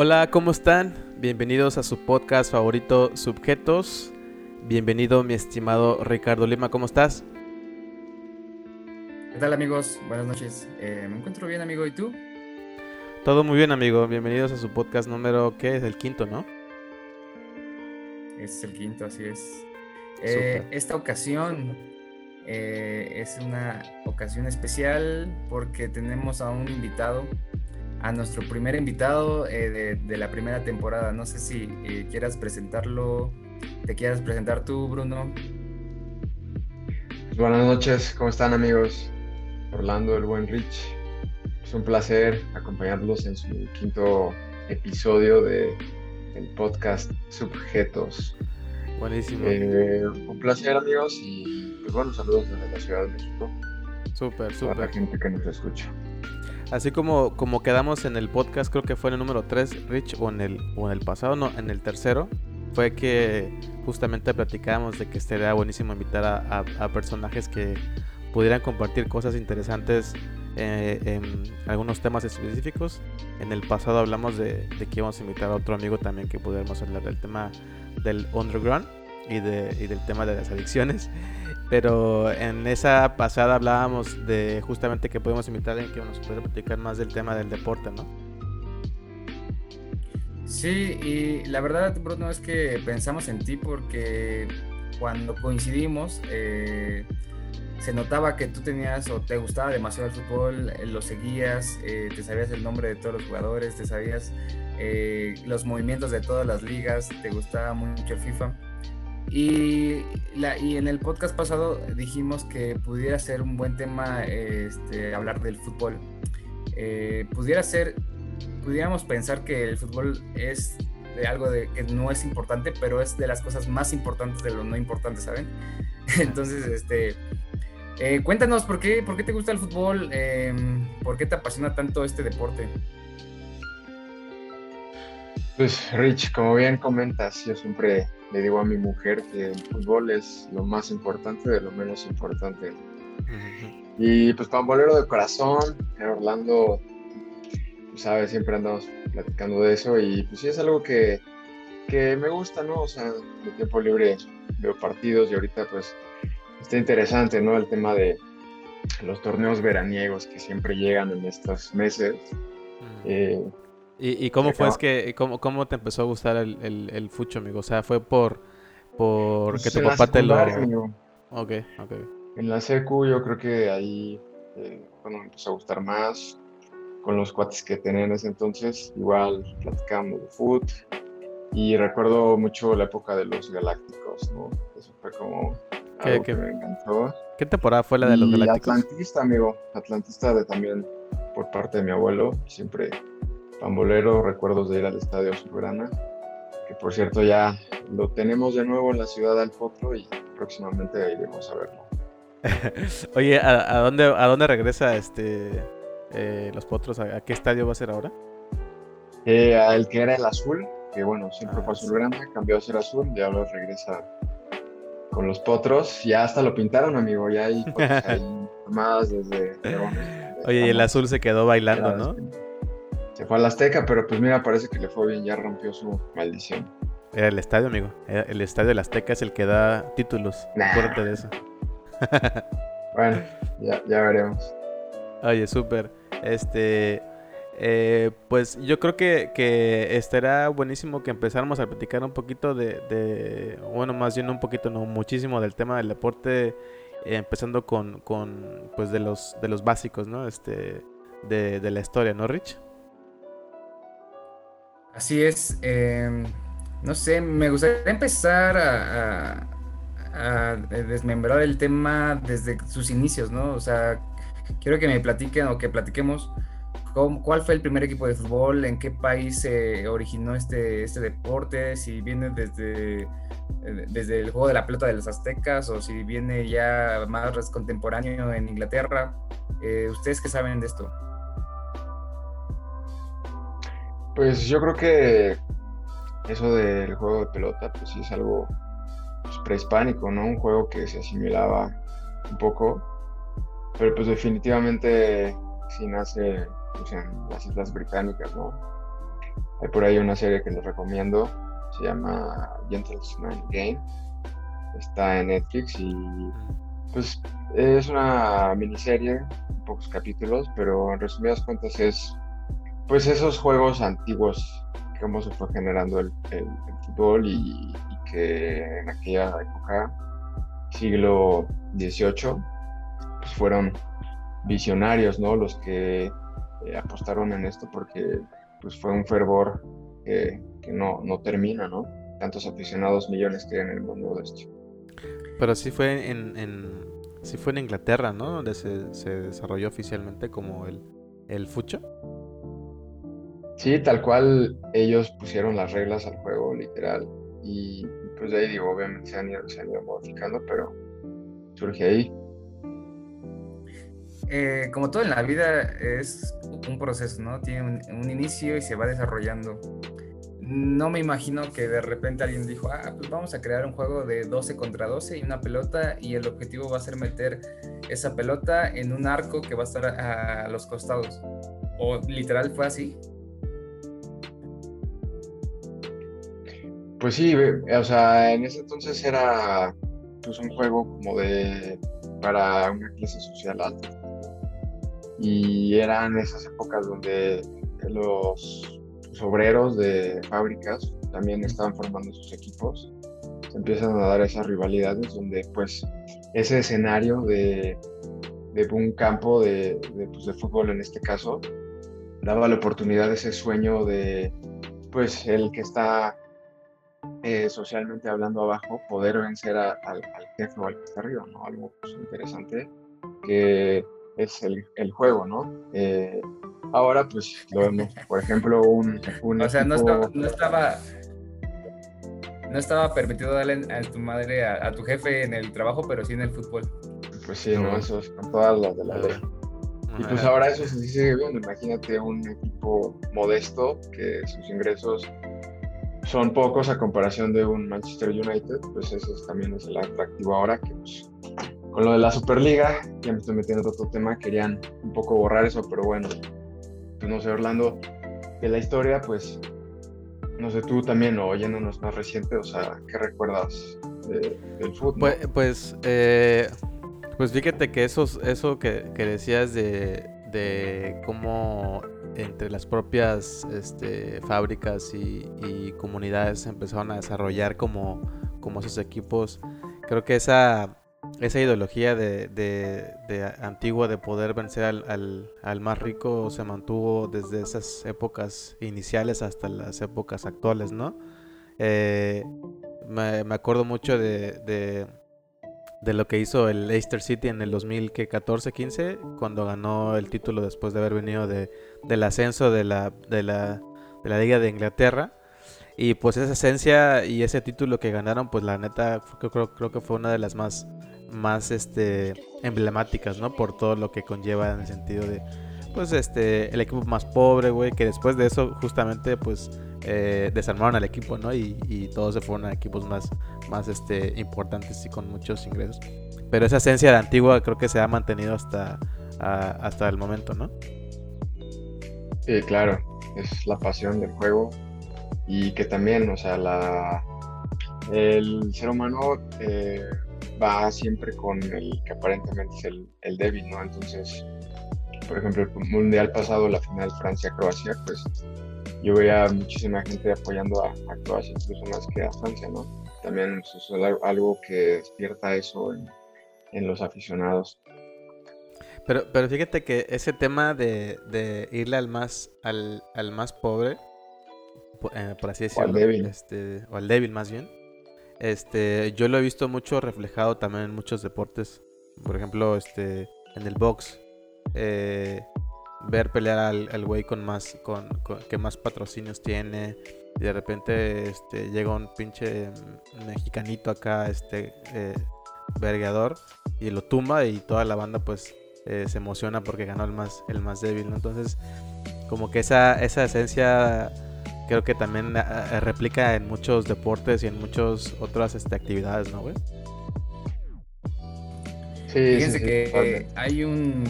Hola, ¿cómo están? Bienvenidos a su podcast favorito Subjetos. Bienvenido mi estimado Ricardo Lima, ¿cómo estás? ¿Qué tal amigos? Buenas noches. Eh, me encuentro bien amigo, ¿y tú? Todo muy bien amigo, bienvenidos a su podcast número, ¿qué es? El quinto, ¿no? Es el quinto, así es. Eh, esta ocasión eh, es una ocasión especial porque tenemos a un invitado a nuestro primer invitado eh, de, la primera temporada. No sé si eh, quieras presentarlo, te quieras presentar tú, Bruno. Pues buenas noches, ¿cómo están amigos? Orlando, el buen Rich. Es un placer acompañarlos en su quinto episodio de el podcast Subjetos. Buenísimo. Eh, un placer amigos y pues bueno, saludos desde la Ciudad de México. Súper, súper. Para la gente que nos escucha. Así como, como quedamos en el podcast, creo que fue en el número 3, Rich, o en el, o en el pasado, no, en el tercero, fue que justamente platicábamos de que estaría buenísimo invitar a, personajes que pudieran compartir cosas interesantes eh, en algunos temas específicos. En el pasado hablamos de, de, que íbamos a invitar a otro amigo también que pudiéramos hablar del tema del underground y, de, y del tema de las adicciones. Pero en esa pasada hablábamos de justamente que podemos invitar a alguien que nos pudiera platicar más del tema del deporte, ¿no? Sí, y la verdad, Bruno, es que pensamos en ti porque cuando coincidimos, eh, se notaba que tú tenías o te gustaba demasiado el fútbol, eh, lo seguías, eh, te sabías el nombre de todos los jugadores, te sabías los movimientos de todas las ligas, te gustaba mucho el FIFA. Y, y en el podcast pasado dijimos que pudiera ser un buen tema este, hablar del fútbol. Eh, pudiera ser, pudiéramos pensar que el fútbol es de algo de, que no es importante, pero es de las cosas más importantes de lo no importante, ¿saben? Entonces, este, eh, cuéntanos, ¿por qué, ¿por qué te gusta el fútbol? Em, ¿Por qué te apasiona tanto este deporte? Pues Rich, como bien comentas, yo siempre le digo a mi mujer que el fútbol es lo más importante de lo menos importante. Y pues pambolero de corazón, en Orlando, pues, sabes, siempre andamos platicando de eso y pues sí es algo que, que me gusta, ¿no? O sea, de tiempo libre veo partidos y ahorita pues está interesante, ¿no? El tema de los torneos veraniegos que siempre llegan en estos meses. ¿Y, cómo fue es que, cómo, cómo te empezó a gustar el, el, fucho, amigo? O sea, fue por, por pues que tu papá te lo... Ok, ok. En la secu yo creo que ahí eh, cuando me empezó a gustar más, con los cuates que tenía en ese entonces, igual platicando de foot. Y recuerdo mucho la época de los Galácticos, ¿no? Eso fue como algo que me encantó. ¿Qué temporada fue la de los Galácticos? Atlantista, amigo. Atlantista de también por parte de mi abuelo. Siempre Pambolero, recuerdos de ir al Estadio Azulgrana, que por cierto ya lo tenemos de nuevo en la ciudad del Potro y próximamente iremos a verlo. Oye, ¿a, dónde, ¿a dónde regresa este eh, los Potros? ¿A, qué estadio va a ser ahora? Eh, al que era el azul, que bueno, siempre fue ah, azulgrana, cambió a ser azul y ahora regresa con los Potros. Ya hasta lo pintaron, amigo, ya hay, más desde... Oye, y el azul se quedó bailando, ¿no? Se fue al Azteca, pero pues mira, parece que le fue bien, ya rompió su maldición. Era el estadio, amigo. el estadio del Azteca es el que da títulos. Acuérdate de eso. bueno, ya, veremos. Oye, súper. Este. Eh, pues yo creo que, que estará buenísimo que empezáramos a platicar un poquito de, bueno, más bien un poquito, no muchísimo del tema del deporte, eh, empezando con, con, pues de los, de los básicos, ¿no? Este, de, de la historia, ¿no, Rich? Así es. Em, no sé, me gustaría empezar a, desmembrar el tema desde sus inicios, ¿no? O sea, quiero que me platiquen o que platiquemos cuál fue el primer equipo de fútbol, en qué país se originó este, este deporte, si viene desde, desde el juego de la pelota de los aztecas o si viene ya más contemporáneo en Inglaterra. Eh, ¿Ustedes qué saben de esto? Pues yo creo que eso del juego de pelota, pues sí es algo pues, prehispánico, ¿no? Un juego que se asimilaba un poco, pero pues definitivamente sí nace en las Islas Británicas, ¿no? Hay por ahí una serie que les recomiendo, se llama Gentleman Game. Está en Netflix y pues es una miniserie, pocos capítulos, pero en resumidas cuentas es pues esos juegos antiguos, cómo se fue generando el, fútbol y, que en aquella época, siglo XVIII, pues fueron visionarios, ¿no? Los que eh, apostaron en esto porque pues fue un fervor que, no, no termina, ¿no? Tantos aficionados, millones que hay en el mundo de esto. Pero sí fue en, en, sí fue en Inglaterra, ¿no? Donde se, desarrolló oficialmente como el, el fucho. Sí, tal cual ellos pusieron las reglas al juego, literal. Y pues de ahí digo, obviamente se han ido, se han ido modificando, pero surge ahí. Eh, como todo en la vida es un proceso, ¿no? Tiene un, inicio y se va desarrollando. No me imagino que de repente alguien dijo, ah, pues vamos a crear un juego de 12 contra 12 y una pelota y el objetivo va a ser meter esa pelota en un arco que va a estar a los costados. ¿O literal fue así? Pues sí, o sea, en ese entonces era pues un juego como de para una clase social alta. Y eran esas épocas donde los, obreros de fábricas también estaban formando sus equipos. Se empiezan a dar esas rivalidades donde pues ese escenario de, un campo de, pues, de fútbol en este caso daba la oportunidad de ese sueño de pues el que está eh, socialmente hablando abajo, poder vencer al, jefe o al que está arriba, ¿no? Algo pues, interesante que es el, el juego, ¿no? Eh, ahora, pues, lo vemos, por ejemplo, un... o sea, no, estaba, no estaba... No estaba permitido darle a tu madre, a, tu jefe en el trabajo, pero sí en el fútbol. Pues sí, no, eso es con todas las de la ley. Y pues ahora eso se sigue viendo. Imagínate un equipo modesto que sus ingresos son pocos a comparación de un Manchester United, pues eso también es el atractivo ahora que pues, con lo de la Superliga, ya me estoy metiendo en otro tema, querían un poco borrar eso, pero bueno, pues no sé, Orlando, de la historia, pues no sé, tú también, o oyéndonos más reciente, o sea, ¿qué recuerdas del fútbol? Pues, pues, eh, pues fíjate que eso, eso que, decías de, de cómo entre las propias este, fábricas y, comunidades empezaron a desarrollar como, como equipos. Creo que esa, esa ideología de, antigua de poder vencer al, más rico se mantuvo desde esas épocas iniciales hasta las épocas actuales, ¿no? Eh, me, me, acuerdo mucho de, de lo que hizo el Leicester City en el 2014-15, cuando ganó el título después de haber venido de, del ascenso de la, de, la, de la Liga de Inglaterra. Y pues esa esencia y ese título que ganaron, pues la neta creo, creo que fue una de las más, más este, emblemáticas, ¿no? Por todo lo que conlleva en el sentido de, pues este, el equipo más pobre, güey, que después de eso justamente pues eh, desarmaron al equipo, ¿no? Y, todos se fueron a equipos más, más este, importantes y con muchos ingresos. Pero esa esencia de antigua creo que se ha mantenido hasta, hasta el momento, ¿no? Sí, claro, es la pasión del juego y que también, o sea, la, el ser humano eh, va siempre con el que aparentemente es el, el débil, ¿no? Entonces, por ejemplo, el mundial pasado, la final Francia-Croacia, pues yo veía muchísima gente apoyando a, Croacia, incluso más que a Francia, ¿no? También es algo que despierta eso en, los aficionados. Pero, pero fíjate que ese tema de, irle al más, al, más pobre, eh, por, así decirlo, o al débil. Este, o al débil más bien, este, yo lo he visto mucho reflejado también en muchos deportes. Por ejemplo, este, en el box. Eh, ver pelear al, güey con más, con, que más patrocinios tiene. Y de repente este, llega un pinche mexicanito acá, este eh, vergueador, y lo tumba y toda la banda pues eh, se emociona porque ganó el más, el más débil, Entonces, como que esa, esa esencia creo que también eh, replica en muchos deportes y en muchas otras este, actividades, ¿no, güey? Sí, Fíjense que hay un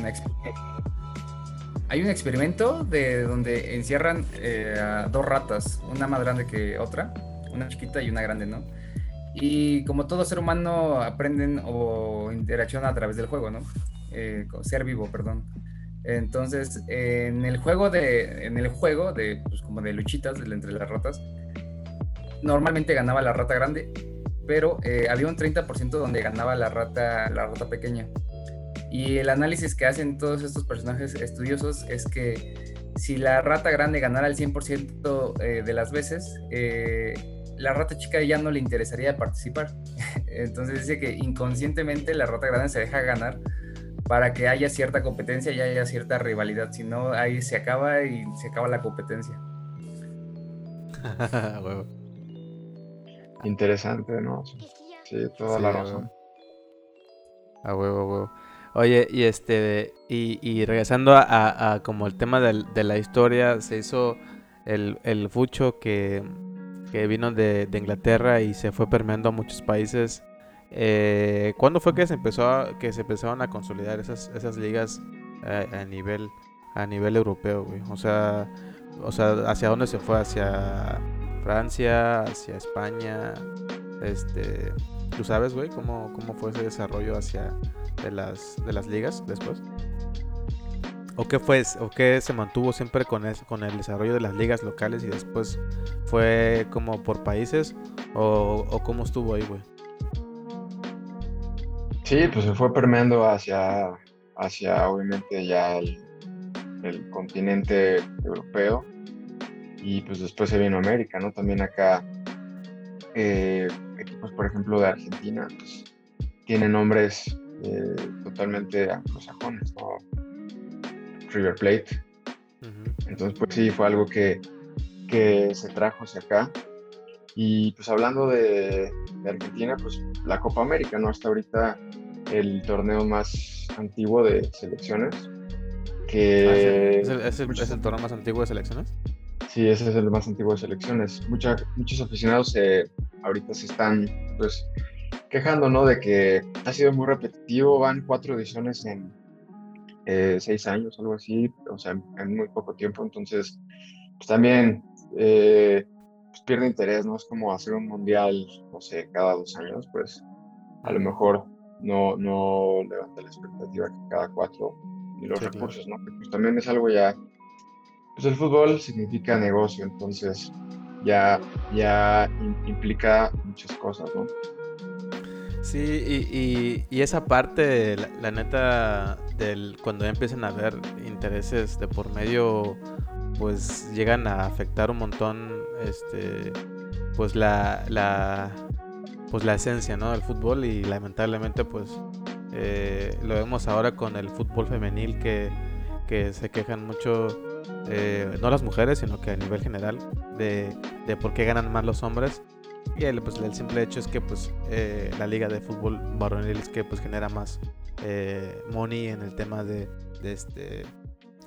hay un experimento de donde encierran eh, a dos ratas, una más grande que otra, una chiquita y una grande, ¿no? Y como todo ser humano aprenden o interaccionan a través del juego, ¿no? Eh, ser vivo, perdón. Entonces, en el juego de, en el juego de, pues, como de luchitas entre las ratas, normalmente ganaba la rata grande, pero eh, había un 30% donde ganaba la rata, la rata pequeña. Y el análisis que hacen todos estos personajes estudiosos es que si la rata grande ganara el 100% eh, de las veces, eh, la rata chica ya no le interesaría participar. Entonces dice que inconscientemente la rata grande se deja ganar para que haya cierta competencia y haya cierta rivalidad. Si no, ahí se acaba y se acaba la competencia. Interesante, ¿no? Sí, toda la razón. A huevo, a huevo. Oye, y este, y, regresando a, como el tema de la historia, se hizo el, el fucho que, vino de, Inglaterra y se fue permeando a muchos países. Eh, ¿Cuándo fue que se empezó que se empezaron a consolidar esas, esas ligas a, nivel a nivel europeo, güey? O sea, o sea, ¿hacia dónde se fue? ¿Hacia Francia, hacia España? Este, ¿tú sabes, güey, cómo, cómo fue ese desarrollo hacia de las, de las ligas después? ¿O qué fue, o qué se mantuvo siempre con, con el desarrollo de las ligas locales y después fue como por países? ¿O, o cómo estuvo ahí, güey? Sí, pues se fue permeando hacia, hacia obviamente ya el, continente europeo y pues después se vino América, ¿no? También acá eh, equipos, por ejemplo, de Argentina, pues tienen nombres eh, totalmente anglosajones, ¿no? River Plate. Entonces, pues sí, fue algo que, que, se trajo hacia acá. Y pues hablando de, Argentina, pues la Copa América, ¿no? Hasta ahorita el torneo más antiguo de selecciones. Que ah, ¿Es, el, torneo más antiguo de selecciones? Sí, ese es el más antiguo de selecciones. muchos aficionados eh, ahorita se están pues quejando, ¿no? De que ha sido muy repetitivo, van cuatro ediciones en eh, seis años, algo así, o sea, en, muy poco tiempo, entonces, pues también eh, pues, pierde interés, ¿no? Es como hacer un mundial, no sé, cada dos años, pues a lo mejor no, no levanta la expectativa que cada cuatro, ni los recursos, ¿no? pues también es algo ya, pues el fútbol significa negocio, entonces ya, ya implica muchas cosas, ¿no? Sí, y, esa parte, la, neta, del cuando ya empiezan a haber intereses de por medio, pues llegan a afectar un montón, este, pues la, la, pues la esencia, ¿no? Del fútbol y lamentablemente, pues eh, lo vemos ahora con el fútbol femenil que, que se quejan mucho, eh, no las mujeres, sino que a nivel general, de, de por qué ganan más los hombres y el, pues, el simple hecho es que pues eh, la liga de fútbol varonil es que pues genera más money en el tema de, este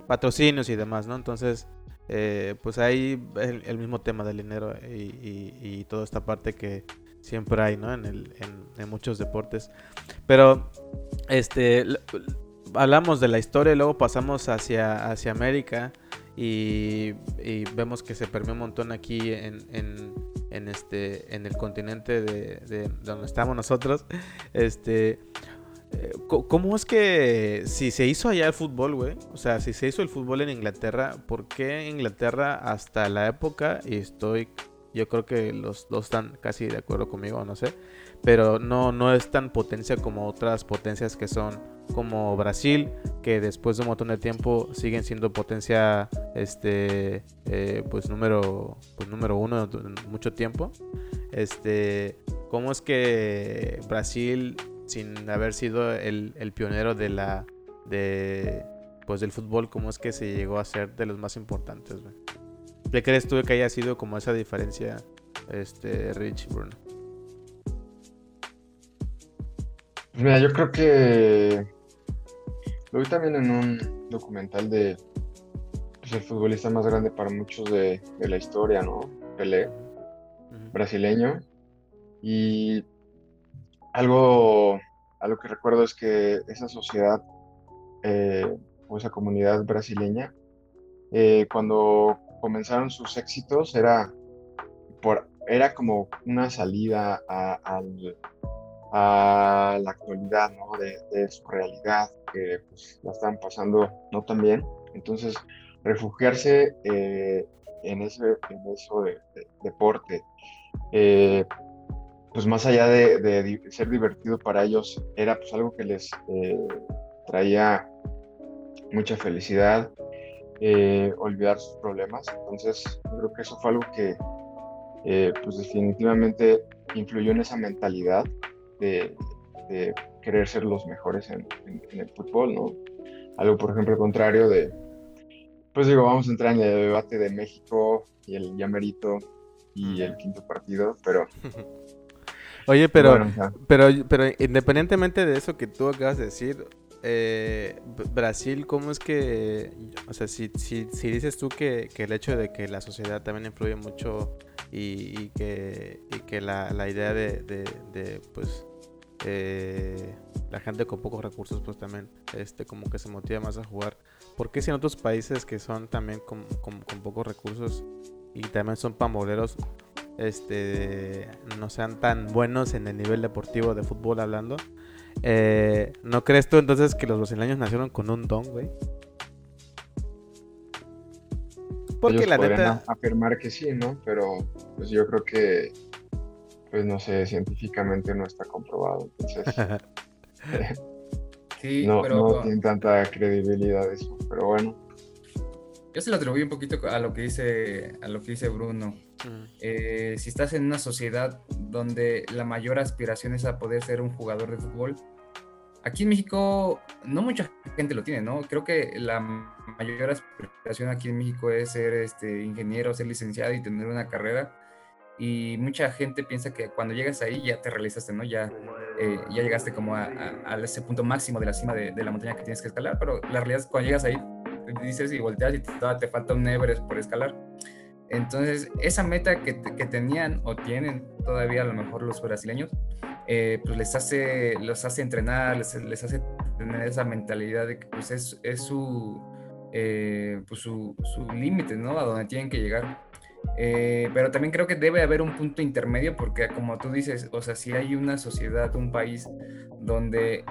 patrocinios y demás, ¿no? Entonces, eh, pues hay el, mismo tema del dinero y, toda esta parte que siempre hay, ¿no? En, el, en, muchos deportes. Pero, este, hablamos de la historia y luego pasamos hacia, hacia América y, vemos que se permeó un montón aquí en en este en el continente de, donde estamos nosotros este ¿Cómo es que si se hizo allá el fútbol, güey? O sea, si se hizo el fútbol en Inglaterra, ¿por qué Inglaterra hasta la época, y estoy, yo creo que los dos están casi de acuerdo conmigo, no sé, pero no, no es tan potencia como otras potencias que son como Brasil, que después de un montón de tiempo siguen siendo potencia, este, eh, pues número, pues número uno en mucho tiempo. Este, ¿cómo es que Brasil, sin haber sido el, pionero de la, de, pues del fútbol, cómo es que se llegó a ser de los más importantes? ¿Qué crees tú que haya sido como esa diferencia, este, Rich Bruno? Pues mira, yo creo que lo vi también en un documental de pues, el futbolista más grande para muchos de, la historia, ¿no? Pelé, brasileño. Y algo, algo que recuerdo es que esa sociedad, eh, o esa comunidad brasileña, eh, cuando comenzaron sus éxitos era, por, era como una salida a, la actualidad, ¿no? De, su realidad, que pues, la están pasando no tan bien. Entonces, refugiarse eh, en, ese, en eso de, deporte, pues más allá de, ser divertido para ellos, era pues algo que les traía mucha felicidad, eh, olvidar sus problemas. Entonces, creo que eso fue algo que, eh, pues definitivamente influyó en esa mentalidad de, querer ser los mejores en, el fútbol, ¿no? Algo, por ejemplo, contrario de, pues digo, vamos a entrar en el debate de México y el llamerito y el quinto partido, pero... Oye, pero, pero, pero independientemente de eso que tú acabas de decir, eh, Brasil, ¿cómo es que, o sea, si, si, si dices tú que, que, el hecho de que la sociedad también influye mucho y, que, y que la, la, idea de, de, pues, eh, la gente con pocos recursos, pues también, este, como que se motiva más a jugar. ¿Por qué si en otros países que son también con, con, con pocos recursos y también son pamboleros, este, no sean tan buenos en el nivel deportivo de fútbol hablando? Eh, ¿No crees tú entonces que los brasileños nacieron con un don, güey? Porque la neta. afirmar que sí, ¿no? Pero pues yo creo que, pues no sé, científicamente no está comprobado. Entonces. sí, no, pero... no tiene tanta credibilidad eso, pero bueno. Yo se lo atribuyo un poquito a lo que dice, a lo que dice Bruno. Eh, si estás en una sociedad donde la mayor aspiración es a poder ser un jugador de fútbol, aquí en México no mucha gente lo tiene, ¿no? Creo que la mayor aspiración aquí en México es ser este, ingeniero, ser licenciado y tener una carrera. Y mucha gente piensa que cuando llegas ahí ya te realizaste, ¿no? Ya, eh, ya llegaste como a, ese punto máximo de la cima de, de la montaña que tienes que escalar, pero la realidad es que cuando llegas ahí dices y volteas y todavía te falta un Everest por escalar. Entonces, esa meta que, tenían o tienen todavía a lo mejor los brasileños, eh, pues les hace, los hace entrenar, les, les, hace tener esa mentalidad de que pues es, es su, eh, pues su, su límite, ¿no? A donde tienen que llegar. Eh, pero también creo que debe haber un punto intermedio porque como tú dices, o sea, si hay una sociedad, un país donde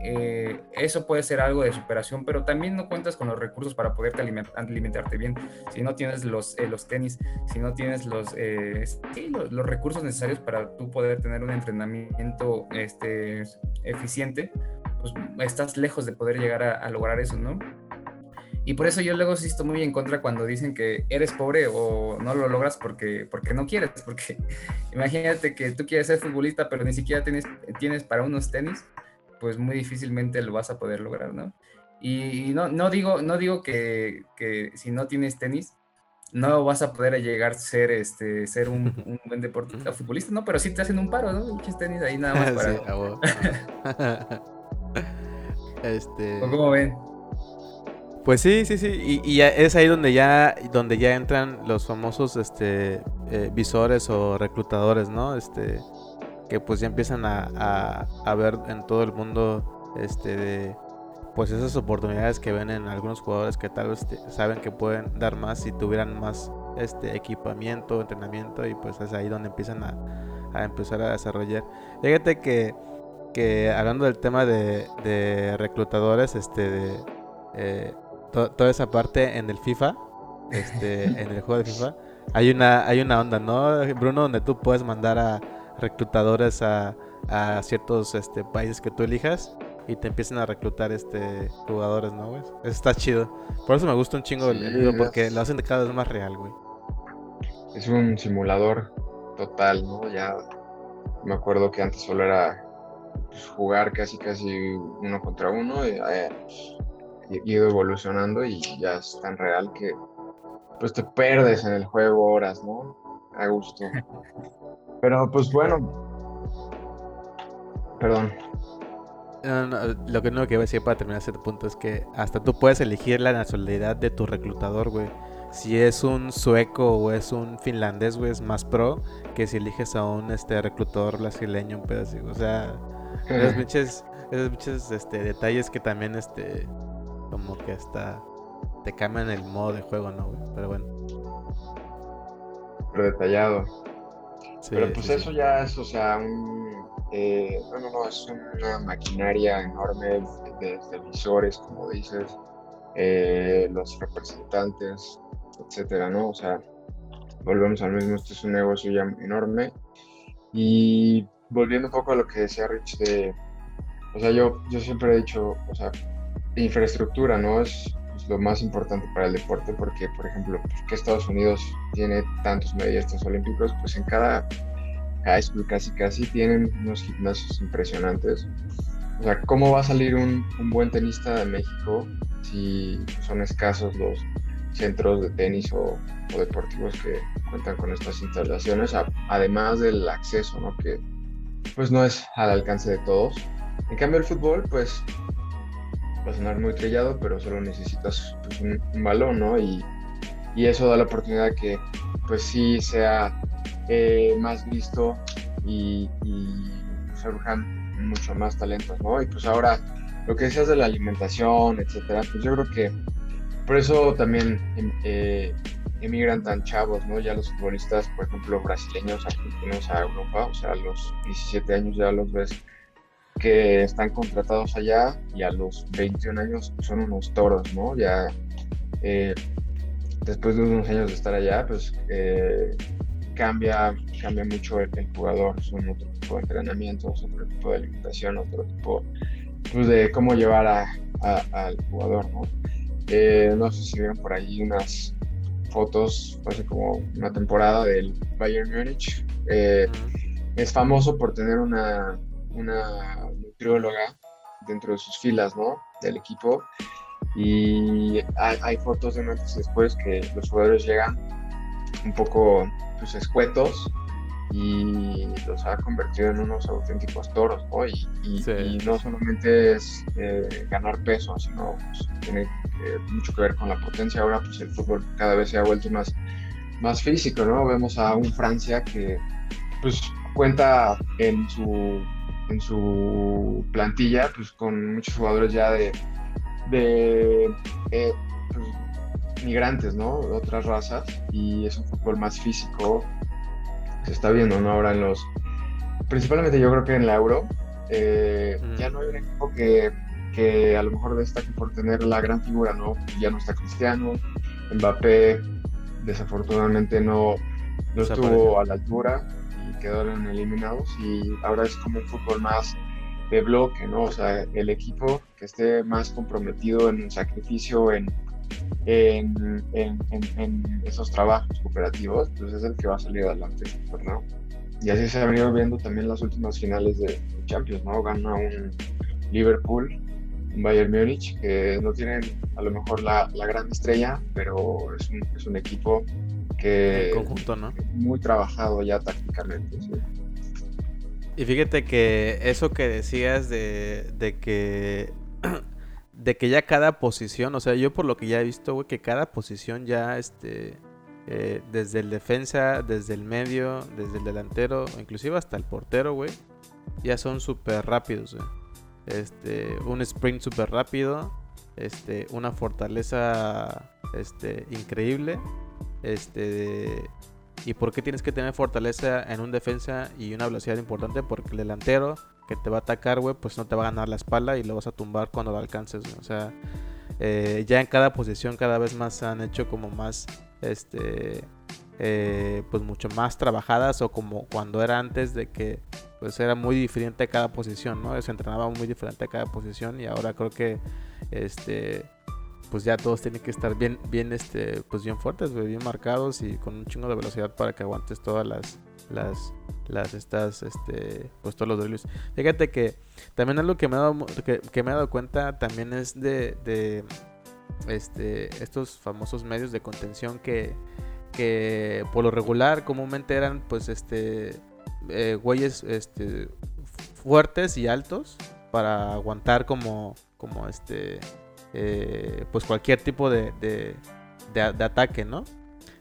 eh, eso puede ser algo de superación, pero también no cuentas con los recursos para poderte alimentarte bien. Si no tienes los, eh, los tenis, si no tienes los, eh, los, recursos necesarios para tú poder tener un entrenamiento este, eficiente, pues estás lejos de poder llegar a, lograr eso, ¿no? Y por eso yo luego sí estoy muy en contra cuando dicen que eres pobre o no lo logras porque, porque no quieres. Porque imagínate que tú quieres ser futbolista, pero ni siquiera tienes, tienes para unos tenis pues muy difícilmente lo vas a poder lograr, ¿no? Y no, no digo, no digo que, que si no tienes tenis, no vas a poder llegar a ser, este, ser un, un buen deportista, futbolista, ¿no? Pero sí te hacen un paro, ¿no? Muchos tenis ahí nada más para... este... ¿Cómo ven? Pues sí, sí, sí. Y, y, es ahí donde ya, donde ya entran los famosos este, eh, visores o reclutadores, ¿no? Este, que pues ya empiezan a, a, ver en todo el mundo este de pues esas oportunidades que ven en algunos jugadores que tal vez saben que pueden dar más si tuvieran más este equipamiento, entrenamiento y pues es ahí donde empiezan a, a empezar a desarrollar. Fíjate que, que hablando del tema de, de reclutadores, este de eh, toda esa parte en el FIFA, este, en el juego de FIFA, hay una, hay una onda, ¿no, Bruno? Donde tú puedes mandar a, reclutadores a, a ciertos este, países que tú elijas y te empiezan a reclutar este jugadores, ¿no, güey? Eso está chido. Por eso me gusta un chingo el juego, porque lo hacen de cada vez más real, güey. Es un simulador total, ¿no? Ya me acuerdo que antes solo era pues, jugar casi casi uno contra uno y ha ido evolucionando y ya es tan real que pues te perdes en el juego horas, ¿no? A gusto. Pero pues bueno. Perdón. lo que no quiero decir para terminar ese punto es que hasta tú puedes elegir la nacionalidad de tu reclutador, güey. Si es un sueco o es un finlandés, güey, es más pro que si eliges a un este reclutador brasileño, un pedacito. O sea, esos muchos, esos este, detalles que también este como que hasta te cambian el modo de juego, ¿no, güey? Pero bueno. Pero detallado. Pero pues eso ya es, o sea, un... Eh, no, no, no, es una maquinaria enorme de, televisores, como dices, eh, los representantes, etcétera, ¿no? O sea, volvemos al mismo, esto es un negocio ya enorme. Y volviendo un poco a lo que decía Rich de, o sea, yo, yo siempre he dicho, o sea, infraestructura, ¿no? Es, lo más importante para el deporte porque, por ejemplo, pues, que Estados Unidos tiene tantos medallistas olímpicos, pues en cada high school casi casi tienen unos gimnasios impresionantes. O sea, ¿cómo va a salir un, un buen tenista de México si son escasos los centros de tenis o, deportivos que cuentan con estas instalaciones, además del acceso, ¿no? Que pues no es al alcance de todos. En cambio el fútbol, pues va a sonar muy trillado, pero solo necesitas pues, un, balón, ¿no? Y, y, eso da la oportunidad que pues sí sea eh, más visto y, y surjan mucho más talentos, ¿no? Y pues ahora lo que decías de la alimentación, etcétera, pues yo creo que por eso también em, eh, emigran tan chavos, ¿no? Ya los futbolistas, por ejemplo, brasileños, argentinos a Europa, o sea, a los 17 años ya los ves que están contratados allá y a los 21 años son unos toros, ¿no? Ya eh, después de unos años de estar allá, pues eh, cambia, cambia mucho el, jugador, son otro tipo de entrenamientos, otro tipo de alimentación, otro tipo pues, de cómo llevar al jugador, ¿no? Eh, no sé si vieron por ahí unas fotos, hace como una temporada del Bayern Múnich. Eh, es famoso por tener una, una nutrióloga dentro de sus filas, ¿no? Del equipo. Y hay, fotos de antes y después que los jugadores llegan un poco pues, escuetos y los ha convertido en unos auténticos toros, ¿no? Y, no solamente es eh, ganar peso, sino pues, tiene eh, mucho que ver con la potencia. Ahora, pues el fútbol cada vez se ha vuelto más, más físico, ¿no? Vemos a un Francia que, pues, cuenta en su, en su plantilla, pues, con muchos jugadores ya de, de eh, pues, migrantes, ¿no? otras razas, y es un fútbol más físico, se está viendo, ¿no? Ahora en los, principalmente yo creo que en la Euro, eh, ya no hay un equipo que, que, a lo mejor destaque por tener la gran figura, ¿no? Ya no está Cristiano, Mbappé desafortunadamente no, no estuvo a la altura quedaron eliminados y ahora es como un fútbol más de bloque, ¿no? O sea, el equipo que esté más comprometido en un sacrificio, en, en, en, esos trabajos cooperativos, pues es el que va a salir adelante ¿no? Y así se ha venido viendo también las últimas finales de Champions, ¿no? Gana un Liverpool, un Bayern Múnich, que no tienen a lo mejor la, la gran estrella, pero es un, es un equipo que... conjunto, ¿no? Muy trabajado ya tácticamente, sí. Y fíjate que eso que decías de, de que de que ya cada posición, o sea, yo por lo que ya he visto, güey, que cada posición ya, este, eh, desde el defensa, desde el medio, desde el delantero, inclusive hasta el portero, güey, ya son súper rápidos, güey. Este, un sprint súper rápido, este, una fortaleza, este, increíble, este, ¿y por qué tienes que tener fortaleza en un defensa y una velocidad importante? Porque el delantero que te va a atacar, güey, pues no te va a ganar la espalda y lo vas a tumbar cuando lo alcances, O sea, eh, ya en cada posición cada vez más se han hecho como más, este, eh, pues mucho más trabajadas o como cuando era antes de que pues era muy diferente cada posición, ¿no? Se entrenaba muy diferente cada posición y ahora creo que, este, pues ya todos tienen que estar bien, bien, este, pues bien fuertes, bien marcados y con un chingo de velocidad para que aguantes todas las, las, las estas, este, pues todos los drills. Fíjate que también algo que me he dado, que, me he dado cuenta también es de, de, este, estos famosos medios de contención que, que por lo regular comúnmente eran, pues, este, eh, güeyes, este, fuertes y altos para aguantar como, como este, eh, pues cualquier tipo de, de, ataque, ¿no?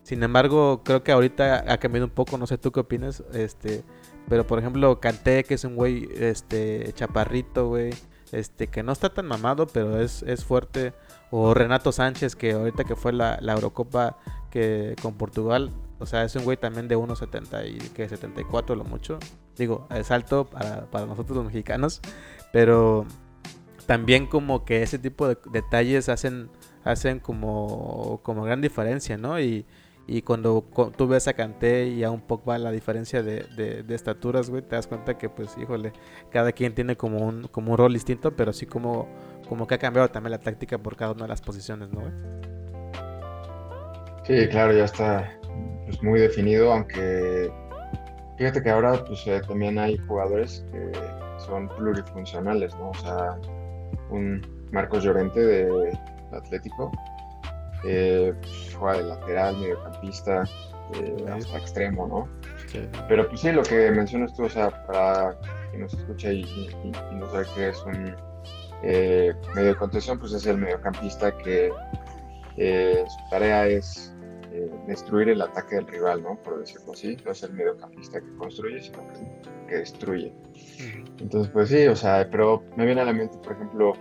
Sin embargo, creo que ahorita ha cambiado un poco, no sé tú qué opinas, este, pero por ejemplo, Canté, que es un güey este chaparrito, güey, este, que no está tan mamado, pero es, es fuerte. O Renato Sánchez, que ahorita que fue la, la Eurocopa que con Portugal, o sea, es un güey también de 1.70 y que 74 lo mucho. Digo, es alto para, para nosotros los mexicanos, pero también como que ese tipo de detalles hacen, hacen como, como gran diferencia, ¿no? Y, y cuando tú ves a Kanté y a un Pogba la diferencia de, de, estaturas, güey, te das cuenta que, pues, híjole, cada quien tiene como un, como un rol distinto, pero sí como, como que ha cambiado también la táctica por cada una de las posiciones, ¿no? Sí, claro, ya está pues, muy definido, aunque fíjate que ahora pues eh, también hay jugadores que son plurifuncionales, ¿no? O sea, un Marcos Llorente de Atlético, eh, pues, juega de lateral, mediocampista, eh, hasta extremo, ¿no? Pero pues sí, lo que mencionas tú, o sea, para quien nos escucha y, no sabe qué es un eh, medio de contención, pues es el mediocampista que su tarea es destruir el ataque del rival, ¿no? Por decirlo así, no es el mediocampista que construye, sino que, destruye. Entonces, pues sí, o sea, pero me viene a la mente, por ejemplo,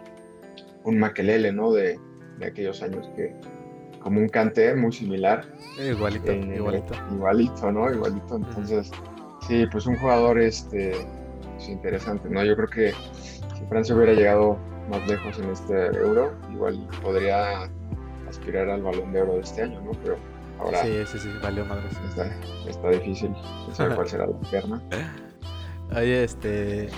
un Makelele, ¿no? De, de aquellos años que, como un Kanté muy similar. igualito, eh, igualito. Igualito, ¿no? Igualito. Entonces, sí, pues un jugador este, pues, interesante, ¿no? Yo creo que si Francia hubiera llegado más lejos en este Euro, igual podría aspirar al balón de oro de este año, ¿no? Pero ahora. Sí, sí, sí, valió madre. Está, está difícil saber cuál será la pierna. Oye, este.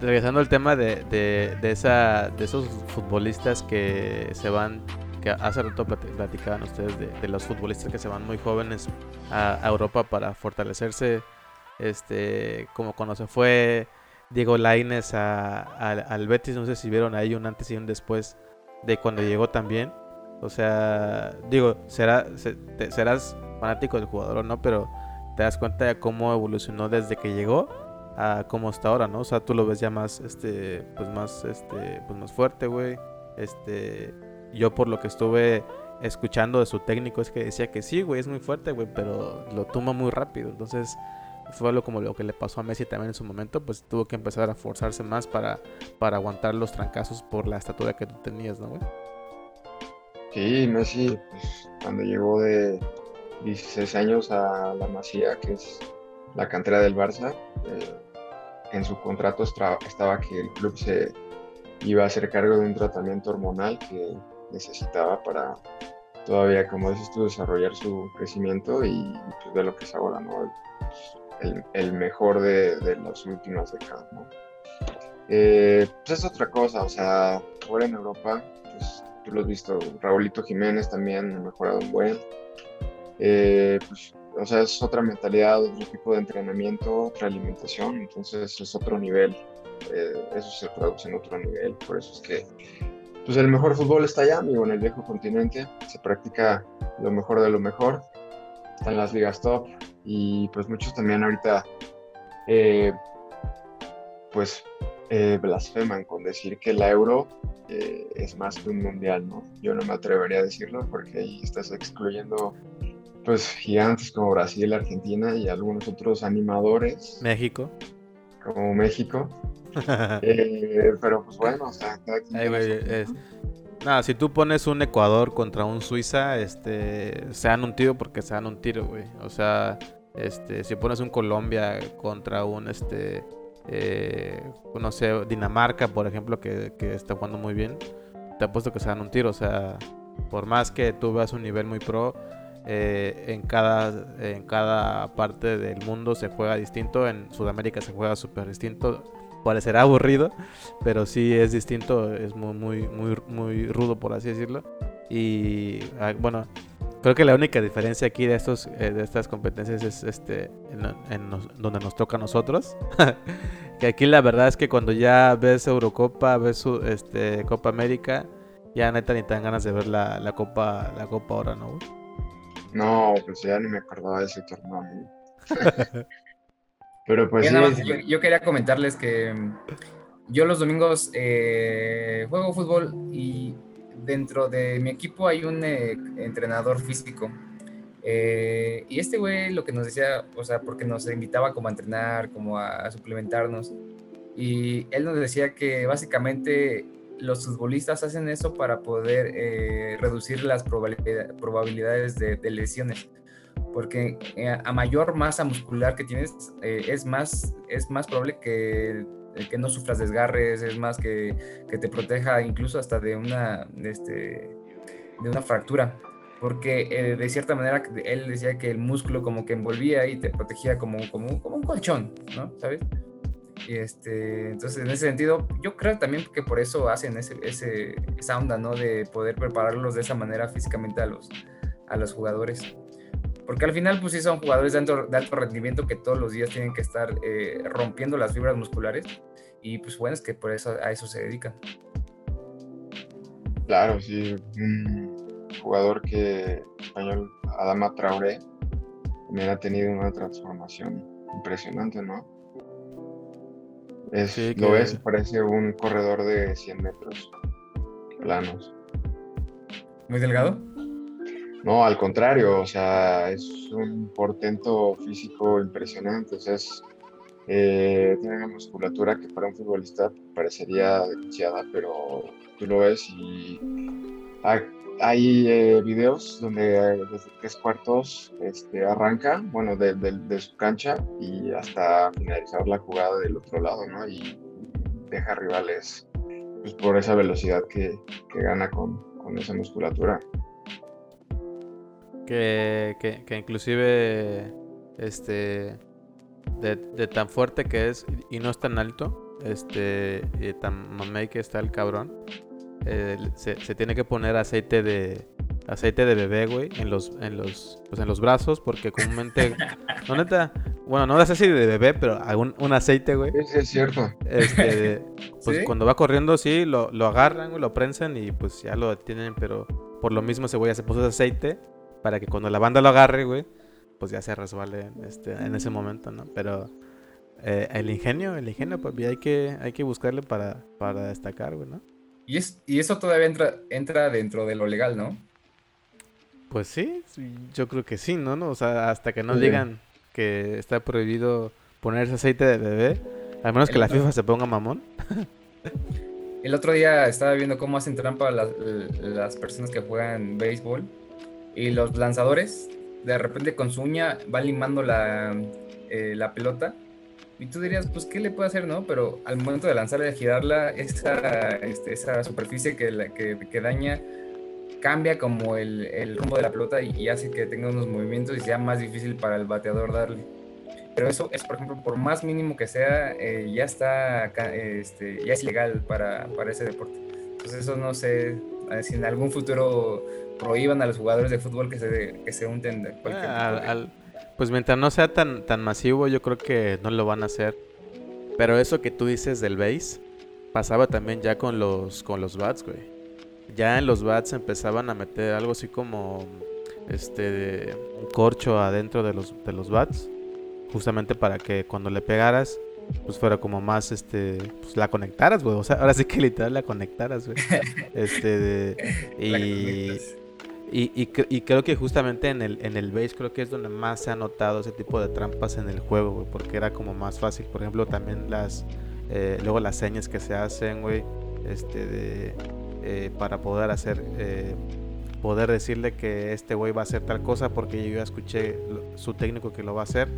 regresando al tema de, de, de, esa, de esos futbolistas que se van que hace rato platicaban ustedes de, los futbolistas que se van muy jóvenes a, Europa para fortalecerse, este, como cuando se fue Diego Laines al Betis, no sé si vieron ahí un antes y un después de cuando llegó también. O sea, digo, será, serás fanático del jugador o no, pero te das cuenta de cómo evolucionó desde que llegó a cómo está ahora, ¿no? O sea, tú lo ves ya más, este, pues más, este, pues más fuerte, güey. Este, yo por lo que estuve escuchando de su técnico es que decía que sí, güey, es muy fuerte, güey, pero lo toma muy rápido. Entonces fue lo como lo que le pasó a Messi también en su momento, pues tuvo que empezar a forzarse más para, para aguantar los trancazos por la estatura que tú tenías, ¿no, güey? Sí, Messi, pues cuando llegó de 16 años a la Masía, que es la cantera del Barça, eh, en su contrato estaba que el club se iba a hacer cargo de un tratamiento hormonal que necesitaba para todavía, como dices tú, desarrollar su crecimiento y pues, ver lo que es ahora, ¿no? El, mejor de, de, las últimas décadas, ¿no? Eh, pues es otra cosa, o sea, ahora en Europa, pues tú lo has visto, Raulito Jiménez también ha mejorado un buen. Eh, pues, o sea, es otra mentalidad, otro tipo de entrenamiento, otra alimentación, entonces es otro nivel, eh, eso se traduce en otro nivel, por eso es que pues el mejor fútbol está allá, amigo, en el viejo continente. Se practica lo mejor de lo mejor. Están las ligas top. Y pues muchos también ahorita, eh, pues, blasfeman con decir que la euro es más que un mundial, ¿no? Yo no me atrevería a decirlo porque ahí estás excluyendo, pues, gigantes como Brasil, Argentina y algunos otros animadores. México. Como México eh, pero pues bueno, o sea, Nada, si tú pones un Ecuador contra un Suiza, este, se dan un tiro porque se dan un tiro, güey. O sea, este, si pones un Colombia contra un, este, eh, no sé, Dinamarca, por ejemplo, que, que está jugando muy bien, te apuesto que se dan un tiro. O sea, por más que tú veas un nivel muy pro, eh, en, cada, en cada parte del mundo se juega distinto. En Sudamérica se juega súper distinto parecerá aburrido, pero sí es distinto, es muy, muy, muy, muy rudo, por así decirlo. Y ah, bueno, creo que la única diferencia aquí de estos eh, de estas competencias es este en, donde nos toca a nosotros. que aquí la verdad es que cuando ya ves Eurocopa, ves este Copa América, ya neta ni te dan ganas de ver la, la Copa la Copa ahora, ¿no? No, pues ya ni me acordaba de ese torneo. Pero pues yo, quería comentarles que mm, yo los domingos eh, juego fútbol y dentro de mi equipo hay un eh, entrenador físico. Eh, y este güey lo que nos decía, o sea, porque nos invitaba como a entrenar, como a, suplementarnos, Y él nos decía que básicamente los futbolistas hacen eso para poder eh, reducir las probabilidades de, lesiones. Porque eh, a mayor masa muscular que tienes, eh, es, más, es más probable que, que, no sufras desgarres, es más que, que te proteja incluso hasta de una, este, de una fractura. Porque de cierta manera él decía que el músculo como que envolvía y te protegía como, como, como un colchón, ¿no? ¿Sabes? Este, entonces, en ese sentido, yo creo también que por eso hacen ese, esa onda, ¿no? De poder prepararlos de esa manera físicamente a los, jugadores. Porque al final, pues sí son jugadores de alto, de alto rendimiento que todos los días tienen que estar eh, rompiendo las fibras musculares. Y pues bueno, es que por eso a eso se dedican. Claro, sí. Un jugador que español, Adama Traoré, también ha tenido una transformación impresionante, ¿no? Es, Lo ves, parece un corredor de 100 metros planos. ¿Muy delgado? No, al contrario, o sea, es un portento físico impresionante. O sea, eh, tiene una musculatura que para un futbolista parecería demasiada, pero tú lo ves y hay eh, videos donde desde tres cuartos este, arranca, bueno, de, su cancha y hasta finalizar la jugada del otro lado, ¿no? Y deja rivales pues, por esa velocidad que, gana con, esa musculatura. Que, que, inclusive este de, tan fuerte que es y no es tan alto, este y tan mamey que está el cabrón, eh, se, tiene que poner aceite de aceite de bebé, güey, en los en los pues en los brazos porque comúnmente no neta, bueno, no es así de bebé, pero algún un aceite, güey. Sí, es cierto. Este, pues cuando va corriendo sí lo, lo agarran, lo prensan y pues ya lo detienen, pero por lo mismo ese güey ya se puso aceite para que cuando la banda lo agarre, güey, pues ya se resbale este, en ese momento, ¿no? Pero eh, el ingenio, el ingenio, pues hay que, hay que buscarle para, para destacar, güey, ¿no? Y, es, y eso todavía entra, entra dentro de lo legal, ¿no? Pues sí, yo creo que sí, ¿no? O sea, hasta que no digan que está prohibido ponerse aceite de bebé, al menos que la FIFA se ponga mamón. El otro día estaba viendo cómo hacen trampa las, las personas que juegan béisbol y los lanzadores de repente con su uña van limando la, eh, la pelota y tú dirías, pues, ¿qué le puede hacer, no? Pero al momento de lanzarla y de girarla, esa, este, esa superficie que, la, que, que, daña cambia como el, el, rumbo de la pelota y, hace que tenga unos movimientos y sea más difícil para el bateador darle. Pero eso es, por ejemplo, por más mínimo que sea, eh, ya está, este, ya es ilegal para, para ese deporte. Entonces eso no sé si en algún futuro prohíban a los jugadores de fútbol que se, que se unten de cualquier ah, pues mientras no sea tan, tan masivo, yo creo que no lo van a hacer. Pero eso que tú dices del base, pasaba también ya con los, con los bats, güey. Ya en los bats empezaban a meter algo así como este un corcho adentro de los, de los bats. Justamente para que cuando le pegaras, pues fuera como más, este, pues la conectaras, güey. O sea, ahora sí que literal la conectaras, güey. Este, de, y... Y, y, creo que justamente en el, en el base creo que es donde más se ha notado ese tipo de trampas en el juego, güey, porque era como más fácil. Por ejemplo, también las, eh, luego las señas que se hacen, güey, este, de, eh, para poder hacer, eh, poder decirle que este güey va a hacer tal cosa porque yo ya escuché su técnico que lo va a hacer.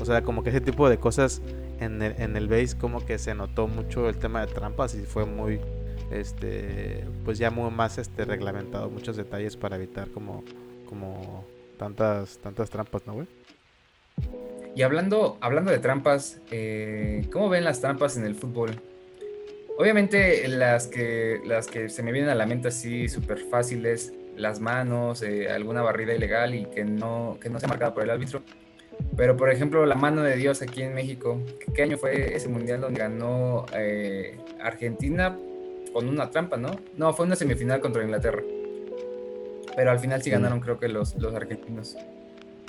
O sea, como que ese tipo de cosas en el, en el base como que se notó mucho el tema de trampas y fue muy este pues ya muy más este reglamentado muchos detalles para evitar como como tantas tantas trampas no güey y hablando hablando de trampas eh, cómo ven las trampas en el fútbol obviamente las que las que se me vienen a la mente así súper fáciles las manos eh, alguna barrida ilegal y que no que no sea marcada por el árbitro. Pero por ejemplo la mano de Dios aquí en México qué año fue ese mundial donde ganó eh, Argentina con una trampa, ¿no? No, fue una semifinal contra Inglaterra. Pero al final sí ganaron, creo que los, los argentinos.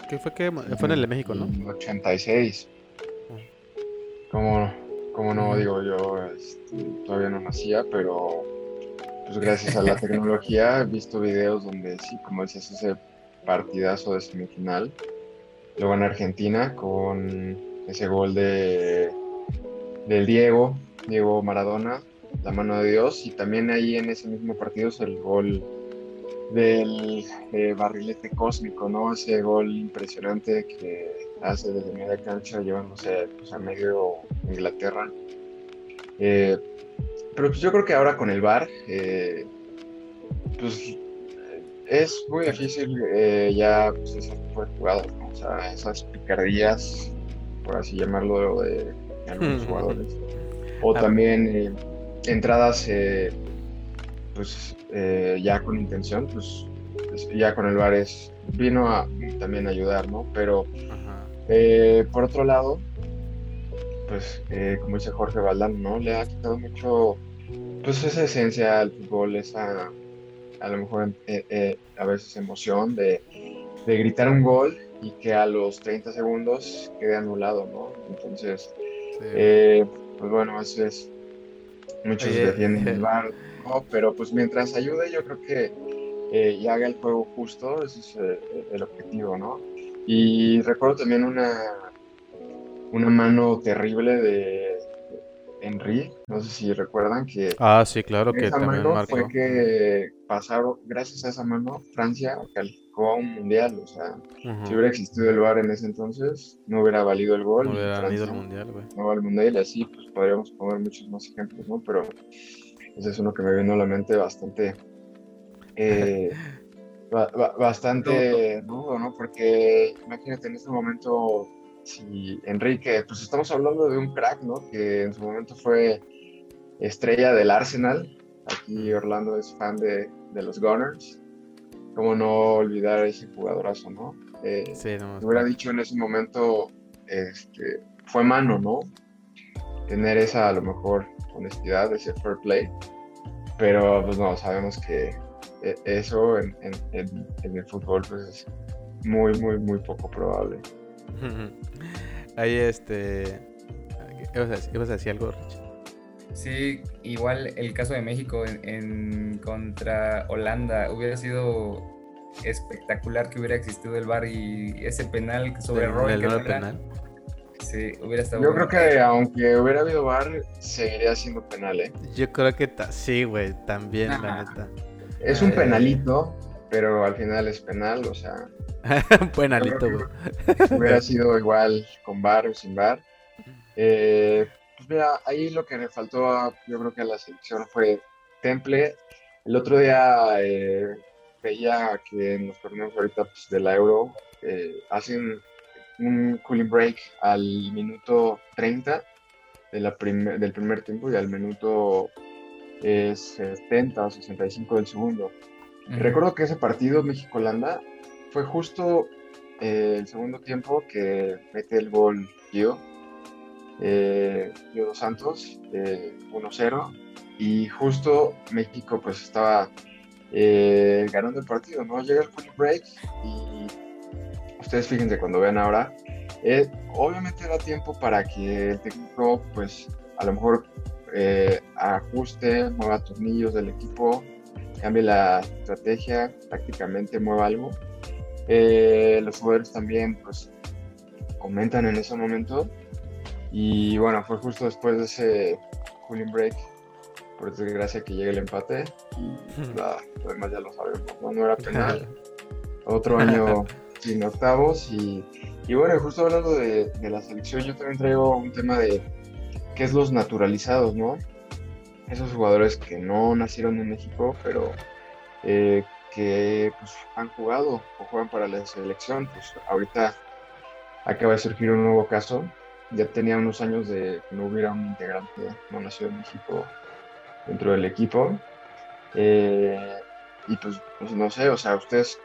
¿Qué fue que fue en el de México, no? 86. Como, como no digo yo, este, todavía no nacía, pero pues gracias a la tecnología he visto videos donde sí, como decías, ese partidazo de semifinal, luego en Argentina con ese gol de del Diego, Diego Maradona, la mano de Dios, y también ahí en ese mismo partido es el gol del eh, barrilete cósmico, ¿no? Ese gol impresionante que hace desde media cancha llevándose pues, a medio Inglaterra. Eh, pero pues yo creo que ahora con el VAR, eh, pues es muy difícil ya pues, de jugadas, o sea, esas picardías, por así llamarlo, de, algunos jugadores. O también entradas pues eh, ya con intención, pues, pues ya con el VAR es, vino a también ayudar, ¿no? Pero eh, por otro lado, pues eh, como dice Jorge Valdán, ¿no? Le ha quitado mucho, pues esa esencia al fútbol, esa a lo mejor a veces emoción de, de, gritar un gol y que a los 30 segundos quede anulado, ¿no? Entonces, pues bueno, eso es, muchos defienden el VAR pero pues mientras ayude, yo creo que eh, y haga el juego justo, ese es eh, el objetivo, ¿no? Y recuerdo también una, una mano terrible de Henry, no sé si recuerdan que... Ah, sí, claro que también marcó. fue que pasaron, gracias a esa mano, Francia calificó a un mundial, o sea, si hubiera existido el VAR en ese entonces, no hubiera valido el gol. No hubiera ido al mundial, güey. No va al mundial y así, pues podríamos poner muchos más ejemplos, ¿no? Pero ese es uno que me vino a la mente bastante. Eh, bastante rudo, ¿no? Porque imagínate en este momento, si Enrique, pues estamos hablando de un crack, ¿no? Que en su momento fue estrella del Arsenal. Aquí Orlando es fan de, los Gunners. ¿Cómo no olvidar a ese jugadorazo, no? Eh, sí, no hubiera dicho en ese momento, este, fue mano, ¿no? Tener esa, a lo mejor, honestidad, ese fair play. Pero pues no, sabemos que e, eso en, el fútbol pues es muy, muy, muy poco probable. Ahí este... ¿Ibas a, decir, algo, Rich? Sí, igual el caso de México en, contra Holanda hubiera sido espectacular que hubiera existido el VAR y ese penal sobre Roy. El, el penal. Sí, hubiera estado Yo creo que aunque hubiera habido bar, seguiría siendo penal, ¿eh? Yo creo que sí, güey, también, la neta. Es un penalito, pero al final es penal, o sea. penalito, güey. Hubiera sido igual con bar o sin bar. Eh, pues mira, ahí lo que le faltó, a, yo creo que a la selección fue temple. El otro día eh, veía que en los torneos ahorita pues, de la Euro eh, hacen un cooling break al minuto 30 de la del primer tiempo y al minuto 70 o 65 del segundo. Recuerdo que ese partido México-Holanda fue justo eh, el segundo tiempo que mete el gol Gio, eh, Santos, 1-0, y justo México pues estaba eh, ganando el partido, ¿no? Llega el cooling break y ustedes fíjense cuando vean ahora, eh, obviamente da tiempo para que el técnico, pues, a lo mejor eh, ajuste, mueva tornillos del equipo, cambie la estrategia, prácticamente mueva algo. Eh, los jugadores también, pues, comentan en ese momento. Y bueno, fue justo después de ese cooling break, por desgracia, que llega el empate. Y lo demás ya lo sabemos, no, no era penal. Otro año sin octavos. Y, y, bueno, justo hablando de, la selección, yo también traigo un tema de qué es los naturalizados, ¿no? Esos jugadores que no nacieron en México, pero eh, que pues, han jugado o juegan para la selección. Pues ahorita acaba de surgir un nuevo caso. Ya tenía unos años de que no hubiera un integrante no nacido en México dentro del equipo. Eh, y pues, pues, no sé, o sea, ustedes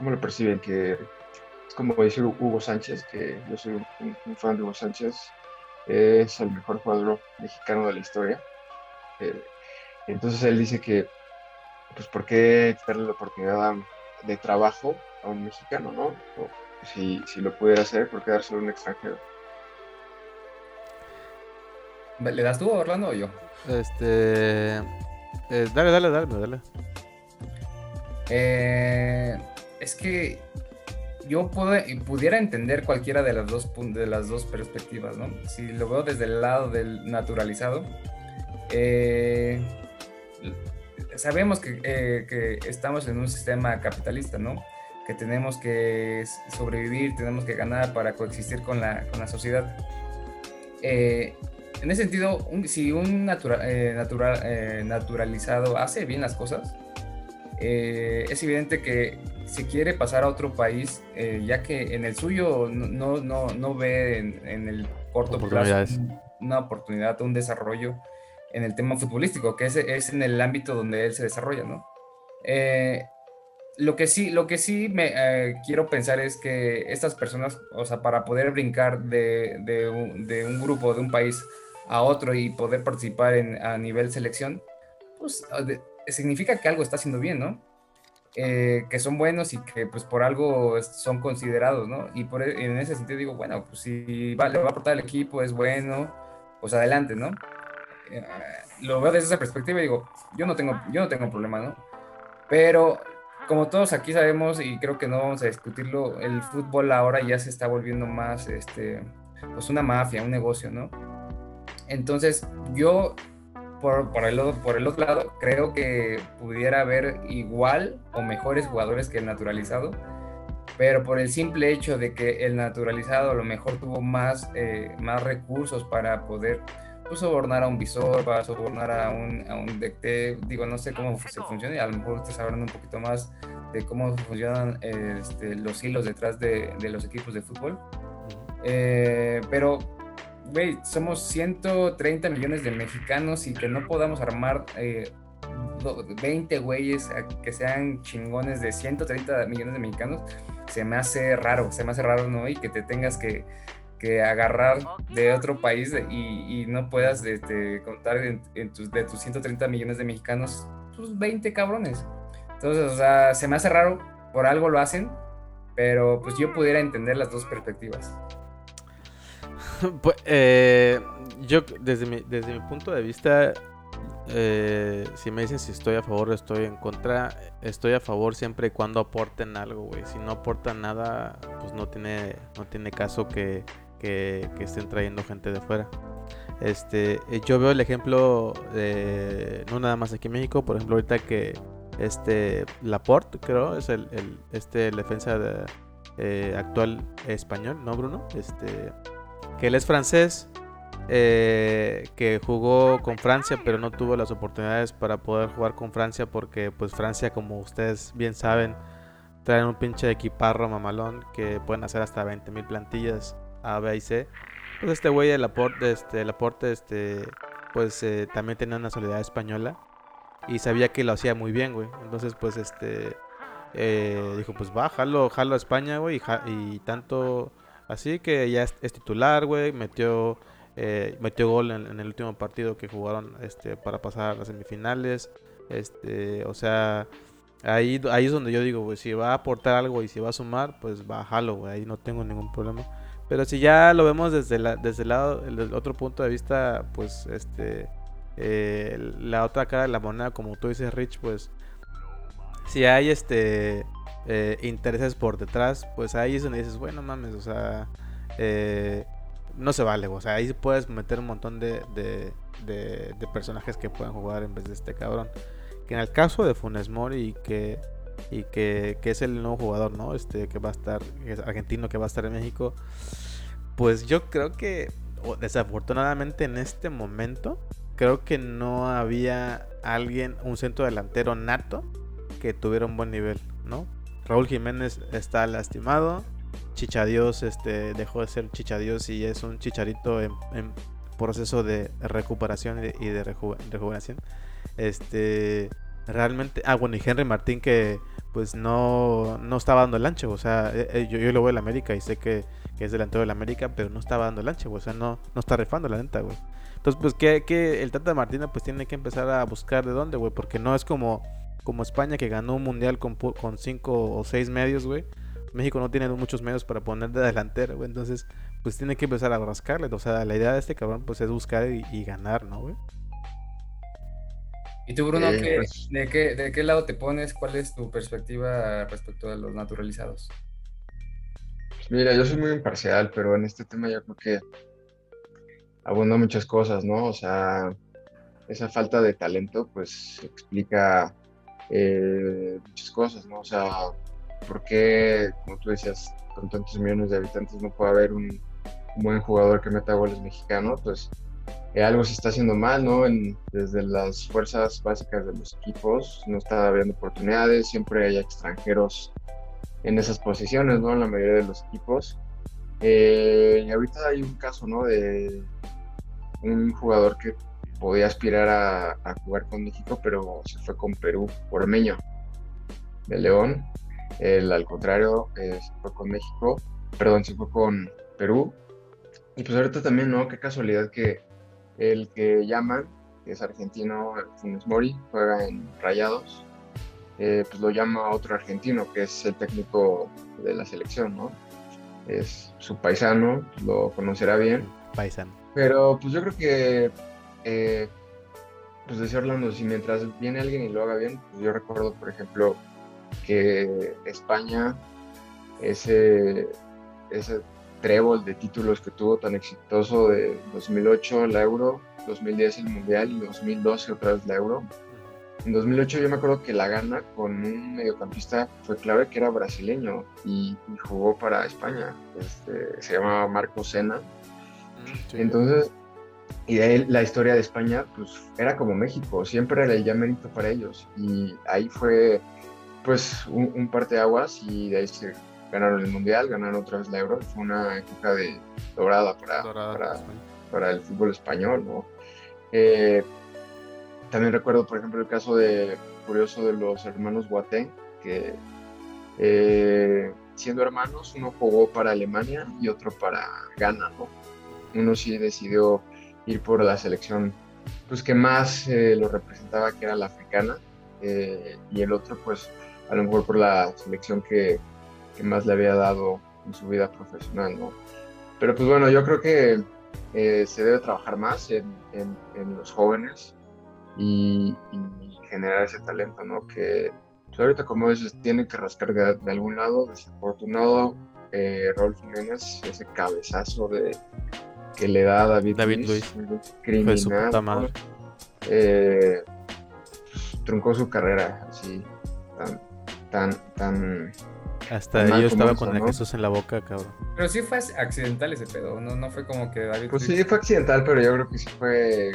¿Cómo lo perciben? Que es como dice Hugo Sánchez, que yo soy un, fan de Hugo Sánchez, es el mejor jugador mexicano de la historia. Eh, entonces él dice que, pues, ¿por qué darle la oportunidad de trabajo a un mexicano, no? si, si lo pudiera hacer, ¿por qué dárselo a un extranjero? ¿Le das tú, Orlando, o yo? Este. Eh, dale, dale, dale, dale. Eh, es que yo pudiera entender cualquiera de las, dos, de las dos perspectivas, ¿no? Si lo veo desde el lado del naturalizado, eh, sabemos que, que, estamos en un sistema capitalista, ¿no? Que tenemos que sobrevivir, tenemos que ganar para coexistir con la, con la sociedad. Eh, en ese sentido, si un natural, natural, naturalizado hace bien las cosas, es evidente que si quiere pasar a otro país, eh, ya que en el suyo no, no, no ve en, el corto plazo una oportunidad, un desarrollo en el tema futbolístico, que es, es en el ámbito donde él se desarrolla, ¿no? Eh, lo que sí, lo que sí me eh, quiero pensar es que estas personas, o sea, para poder brincar de, de, un, de un, grupo, de un país a otro y poder participar en, a nivel selección, pues significa que algo está haciendo bien, ¿no? Eh, que son buenos y que pues por algo son considerados, ¿no? Y por, e, en ese sentido digo, bueno, pues si va, le va a aportar el equipo, es bueno, pues adelante, ¿no? Eh, lo veo desde esa perspectiva y digo, yo no tengo, yo no tengo problema, ¿no? Pero como todos aquí sabemos y creo que no vamos a discutirlo, el fútbol ahora ya se está volviendo más, este, pues una mafia, un negocio, ¿no? Entonces yo por, por, el, por el otro lado, creo que pudiera haber igual o mejores jugadores que el naturalizado, pero por el simple hecho de que el naturalizado a lo mejor tuvo más, eh, más recursos para poder pues, sobornar a un visor, para sobornar a un, a un DT, digo, no sé cómo se funciona, y a lo mejor ustedes sabrán un poquito más de cómo funcionan este, los hilos detrás de, de, los equipos de fútbol. Eh, pero güey, somos 130 millones de mexicanos y que no podamos armar 20 eh, güeyes que sean chingones de 130 millones de mexicanos, se me hace raro, se me hace raro, ¿no? Y que te tengas que, agarrar de otro país y, no puedas este, contar en, tus, de tus 130 millones de mexicanos, tus 20 cabrones. Entonces, o sea, se me hace raro, por algo lo hacen, pero pues yo pudiera entender las dos perspectivas. pues, eh, yo, desde mi, desde mi punto de vista, eh, si me dicen si estoy a favor o estoy en contra, estoy a favor siempre y cuando aporten algo, güey. Si no aportan nada, pues no tiene, no tiene caso que, que, estén trayendo gente de fuera. Este, eh, yo veo el ejemplo, de, no nada más aquí en México, por ejemplo, ahorita que este Laporte, creo, es el, el este defensa de, eh, actual español, ¿no, Bruno? Este, que él es francés, eh, que jugó con Francia, pero no tuvo las oportunidades para poder jugar con Francia porque pues Francia, como ustedes bien saben, traen un pinche equiparro mamalón que pueden hacer hasta 20.000 plantillas A, B y C. Pues este güey, el aporte, este, el aporte, este, pues eh, también tenía una soledad española y sabía que lo hacía muy bien, güey. Entonces, pues, este, eh, dijo, pues va, jalo, jalo a España, güey, y tanto Así que ya es, titular, güey. Metió, eh, metió gol en, el último partido que jugaron este, para pasar a las semifinales. Este, o sea, ahí, ahí es donde yo digo, güey, si va a aportar algo y si va a sumar, pues bájalo, güey. Ahí no tengo ningún problema. Pero si ya lo vemos desde, la, desde el lado, el, otro punto de vista, pues este, eh, la otra cara de la moneda, como tú dices, Rich, pues si hay este eh, intereses por detrás, pues ahí es donde dices, bueno, mames, o sea, eh, no se vale, o sea, ahí puedes meter un montón de, de, personajes que pueden jugar en vez de este cabrón. Que en el caso de Funes Mori y que, y que, que es el nuevo jugador, ¿no? Este que va a estar, es argentino que va a estar en México, pues yo creo que desafortunadamente en este momento, creo que no había alguien, un centro delantero nato que tuviera un buen nivel, ¿no? Raúl Jiménez está lastimado. Chichadios este, dejó de ser Chichadios y es un chicharito en, proceso de recuperación y de, rejuvenación. Este, realmente, ah, bueno, y Henry Martín que pues no, no estaba dando el ancho, o sea, eh, eh, yo, yo lo veo en la América y sé que, es delantero de la América, pero no estaba dando el ancho, o sea, no, no está rifando la neta, güey. Entonces, pues que, que el Tata Martina pues tiene que empezar a buscar de dónde, güey, porque no es como como España que ganó un mundial con, con cinco o seis medios, güey. México no tiene muchos medios para poner de delantera, güey. Entonces, pues tiene que empezar a rascarle. O sea, la idea de este cabrón, pues es buscar y, ganar, ¿no, güey? ¿Y tú, Bruno, pues de, qué, de qué lado te pones? ¿Cuál es tu perspectiva respecto a los naturalizados? Mira, yo soy muy imparcial, pero en este tema yo creo que abunda muchas cosas, ¿no? O sea, esa falta de talento, pues explica eh, muchas cosas, ¿no? O sea, ¿por qué, como tú decías, con tantos millones de habitantes no puede haber un, buen jugador que meta goles mexicano? Pues eh, algo se está haciendo mal, ¿no? En, desde las fuerzas básicas de los equipos no está habiendo oportunidades, siempre hay extranjeros en esas posiciones, ¿no? En la mayoría de los equipos. Eh, y ahorita hay un caso, ¿no? De un jugador que podía aspirar a, jugar con México, pero se fue con Perú, Ormeño, de León. Él, al contrario, eh, se fue con México, perdón, se fue con Perú. Y pues ahorita también, ¿no? Qué casualidad que el que llaman, que es argentino, Funes Mori, juega en Rayados, eh, pues lo llama otro argentino, que es el técnico de la selección, ¿no? Es su paisano, lo conocerá bien. Paisano. Pero pues yo creo que, eh, pues decía Orlando, si mientras viene alguien y lo haga bien, pues yo recuerdo, por ejemplo, que España, ese, ese trébol de títulos que tuvo tan exitoso de 2008 la Euro, 2010 el Mundial y 2012 otra vez la Euro, en 2008 yo me acuerdo que la gana con un mediocampista fue clave que era brasileño y, jugó para España. Este, se llamaba Marco Sena. Mm, Entonces, y de ahí la historia de España, pues era como México, siempre era el mérito para ellos. Y ahí fue, pues, un, un parteaguas y de ahí se ganaron el Mundial, ganaron otra vez la Euro. Fue una época de dorada para, para, para, el fútbol español, ¿no? Eh, también recuerdo, por ejemplo, el caso de curioso de los hermanos Boateng, que eh, siendo hermanos, uno jugó para Alemania y otro para Ghana, ¿no? Uno sí decidió ir por la selección pues que más eh, lo representaba, que era la africana, eh, y el otro pues a lo mejor por la selección que, que, más le había dado en su vida profesional, ¿no? Pero pues bueno, yo creo que se debe trabajar más en, en, en los jóvenes, y, generar ese talento, ¿no? Que pues, ahorita, como dices, tiene que rascar de, algún lado. Desafortunado, eh, Rolf Jiménez, ese cabezazo de que le da a David, David Luis, criminal, eh, pues, truncó su carrera así tan tan tan hasta yo estaba con el Jesús en la boca, cabrón. Pero sí fue accidental ese pedo, no, no fue como que David. Pues sí fue accidental, pero yo creo que sí fue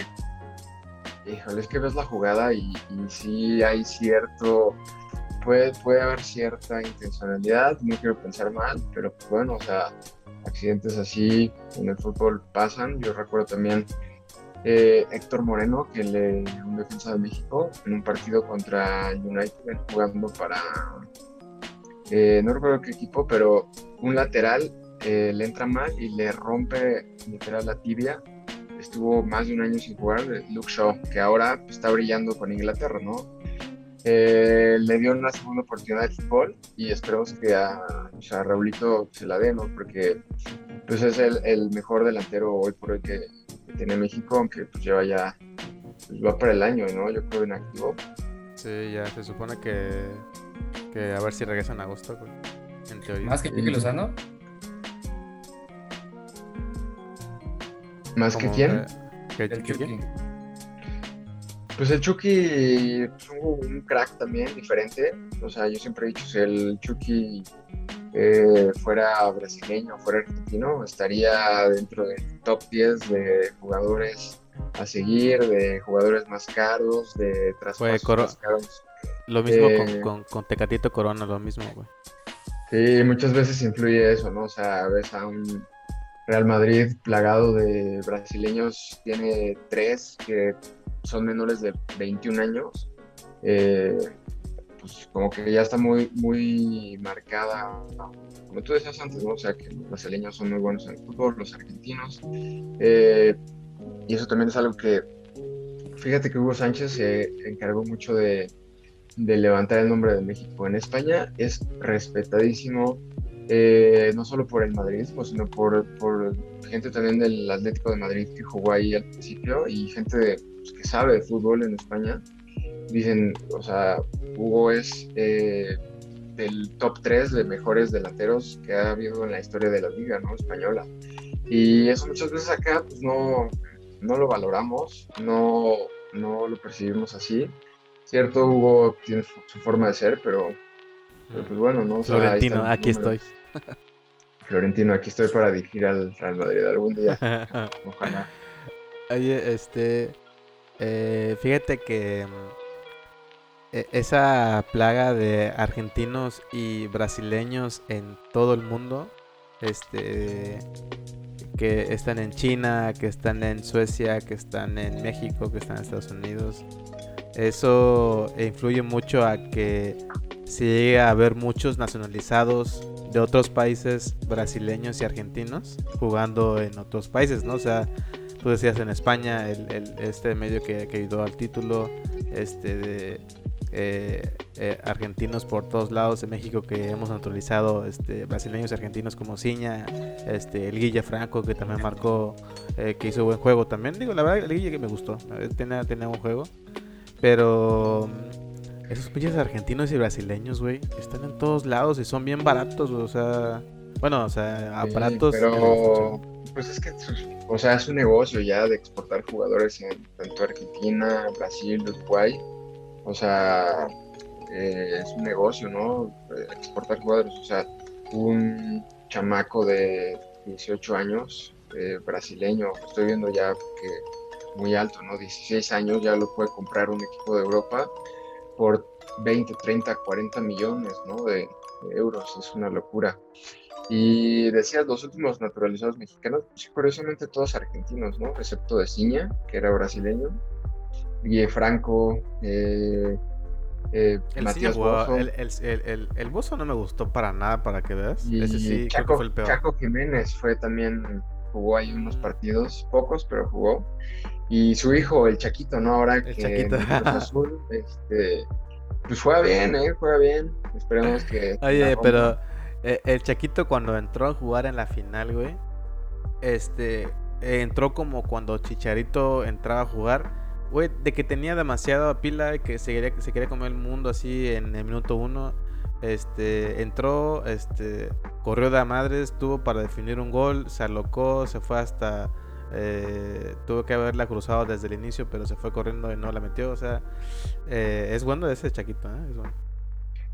híjole, es que ves la jugada y, y sí hay cierto, puede, puede haber cierta intencionalidad, no quiero pensar mal, pero pues bueno, o sea, accidentes así en el fútbol pasan. Yo recuerdo también eh, Héctor Moreno, que le, un defensa de México, en un partido contra United, jugando para, eh, no recuerdo qué equipo, pero un lateral eh, le entra mal y le rompe literal la tibia estuvo más de un año sin jugar, Luke Shaw, que ahora está brillando con Inglaterra, ¿no? Eh, le dio una segunda oportunidad de fútbol y esperemos que a, o Raulito se la dé, ¿no? Porque pues es el, mejor delantero hoy por hoy que, tiene México, aunque pues lleva ya, pues, va para el año, ¿no? Yo creo en activo. Sí, ya se supone que, que a ver si regresa en agosto, en teoría. ¿Más que Pique Lozano? ¿Más que quién? el Chucky. Pues el Chucky es un, crack también, diferente. O sea, yo siempre he dicho, si el Chucky eh, fuera brasileño, fuera argentino, estaría dentro del top 10 de jugadores a seguir, de jugadores más caros, de traspasos más caros. Lo mismo con, con, con, Tecatito Corona, lo mismo, güey. Sí, muchas veces influye eso, ¿no? O sea, ves a un Real Madrid, plagado de brasileños, tiene tres que son menores de 21 años. Eh, pues como que ya está muy, muy marcada, como tú decías antes, ¿no? O sea, que los brasileños son muy buenos en el fútbol, los argentinos. Eh, y eso también es algo que, fíjate que Hugo Sánchez se encargó mucho de, de levantar el nombre de México. En España es respetadísimo eh, no solo por el madridismo, sino por, por, gente también del Atlético de Madrid que jugó ahí al principio y gente pues, que sabe de fútbol en España. Dicen, o sea, Hugo es, eh, del top 3 de mejores delanteros que ha habido en la historia de la liga ¿no? española. Y eso muchas veces acá pues no, no lo valoramos, no, no lo percibimos así. Cierto, Hugo tiene su forma de ser, pero, pues bueno, ¿no? Florentino, aquí estoy. Florentino, aquí estoy para dirigir al Real Madrid algún día. Ojalá. Oye, este. Eh, fíjate que mm, e, esa plaga de argentinos y brasileños en todo el mundo, este, que están en China, que están en Suecia, que están en México, que están en Estados Unidos, eso influye mucho a que se llegue a ver muchos nacionalizados de otros países brasileños y argentinos jugando en otros países, ¿no? O sea, tú decías en España, el, este medio que, que, ayudó al título, este de eh, eh, argentinos por todos lados, en México que hemos naturalizado este, brasileños y argentinos como Ciña, este, el Guille Franco que también marcó, eh, que hizo buen juego también. Digo, la verdad, el Guille que me gustó, tenía, tenía un juego, pero esos pinches argentinos y brasileños, güey, están en todos lados y son bien baratos, o sea, bueno, o sea, aparatos. pero, pues es que, o sea, es un negocio ya de exportar jugadores en tanto Argentina, Brasil, Uruguay. O sea, eh, es un negocio, ¿no? Exportar jugadores, o sea, un chamaco de 18 años, eh, brasileño, estoy viendo ya que muy alto, ¿no? 16 años ya lo puede comprar un equipo de Europa por 20, 30, 40 millones ¿no? de, euros. Es una locura. Y decías, los últimos naturalizados mexicanos, pues curiosamente todos argentinos, ¿no? Excepto de Ciña, que era brasileño. Guille Franco, eh, eh, el Matías Bozo. El, el, el, Bozo no me gustó para nada, para que veas. Y Ese sí, Chaco, fue el peor. Chaco Jiménez fue también, jugó ahí unos partidos, pocos, pero jugó. Y su hijo, el Chaquito, ¿no? Ahora que Chaquito. Azul, este, pues juega bien, ¿eh? Juega bien. Esperemos que... Oye, pero eh, el Chaquito cuando entró a jugar en la final, güey, este, entró como cuando Chicharito entraba a jugar, güey, de que tenía demasiada pila, que se quería, se quería comer el mundo así en el minuto uno. Este, entró, este, corrió de a madres, tuvo para definir un gol, se alocó, se fue hasta eh, tuvo que haberla cruzado desde el inicio, pero se fue corriendo y no la metió. O sea, eh, es bueno ese Chaquito, ¿eh? Es bueno.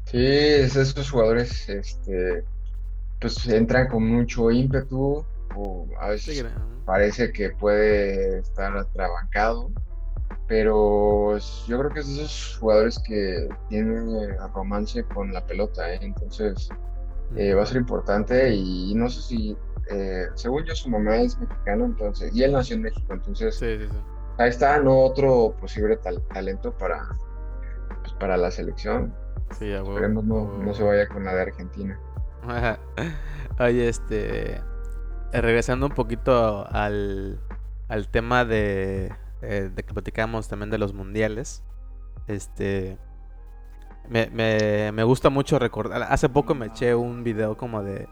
Sí, esos jugadores este, pues entran con mucho ímpetu, o a veces parece que puede estar atrabancado, pero yo creo que es esos jugadores que tienen romance con la pelota, ¿eh? entonces va a ser importante y no sé si eh, según yo, su mamá es mexicana, entonces, y él nació en México, entonces ahí está, no otro posible talento para, pues, para la selección. Sí, Esperemos no, se vaya con la de Argentina. Oye, este, eh, regresando un poquito al, al tema de, eh, de que platicamos también de los mundiales, este, me, me, me gusta mucho recordar, hace poco me eché un video como de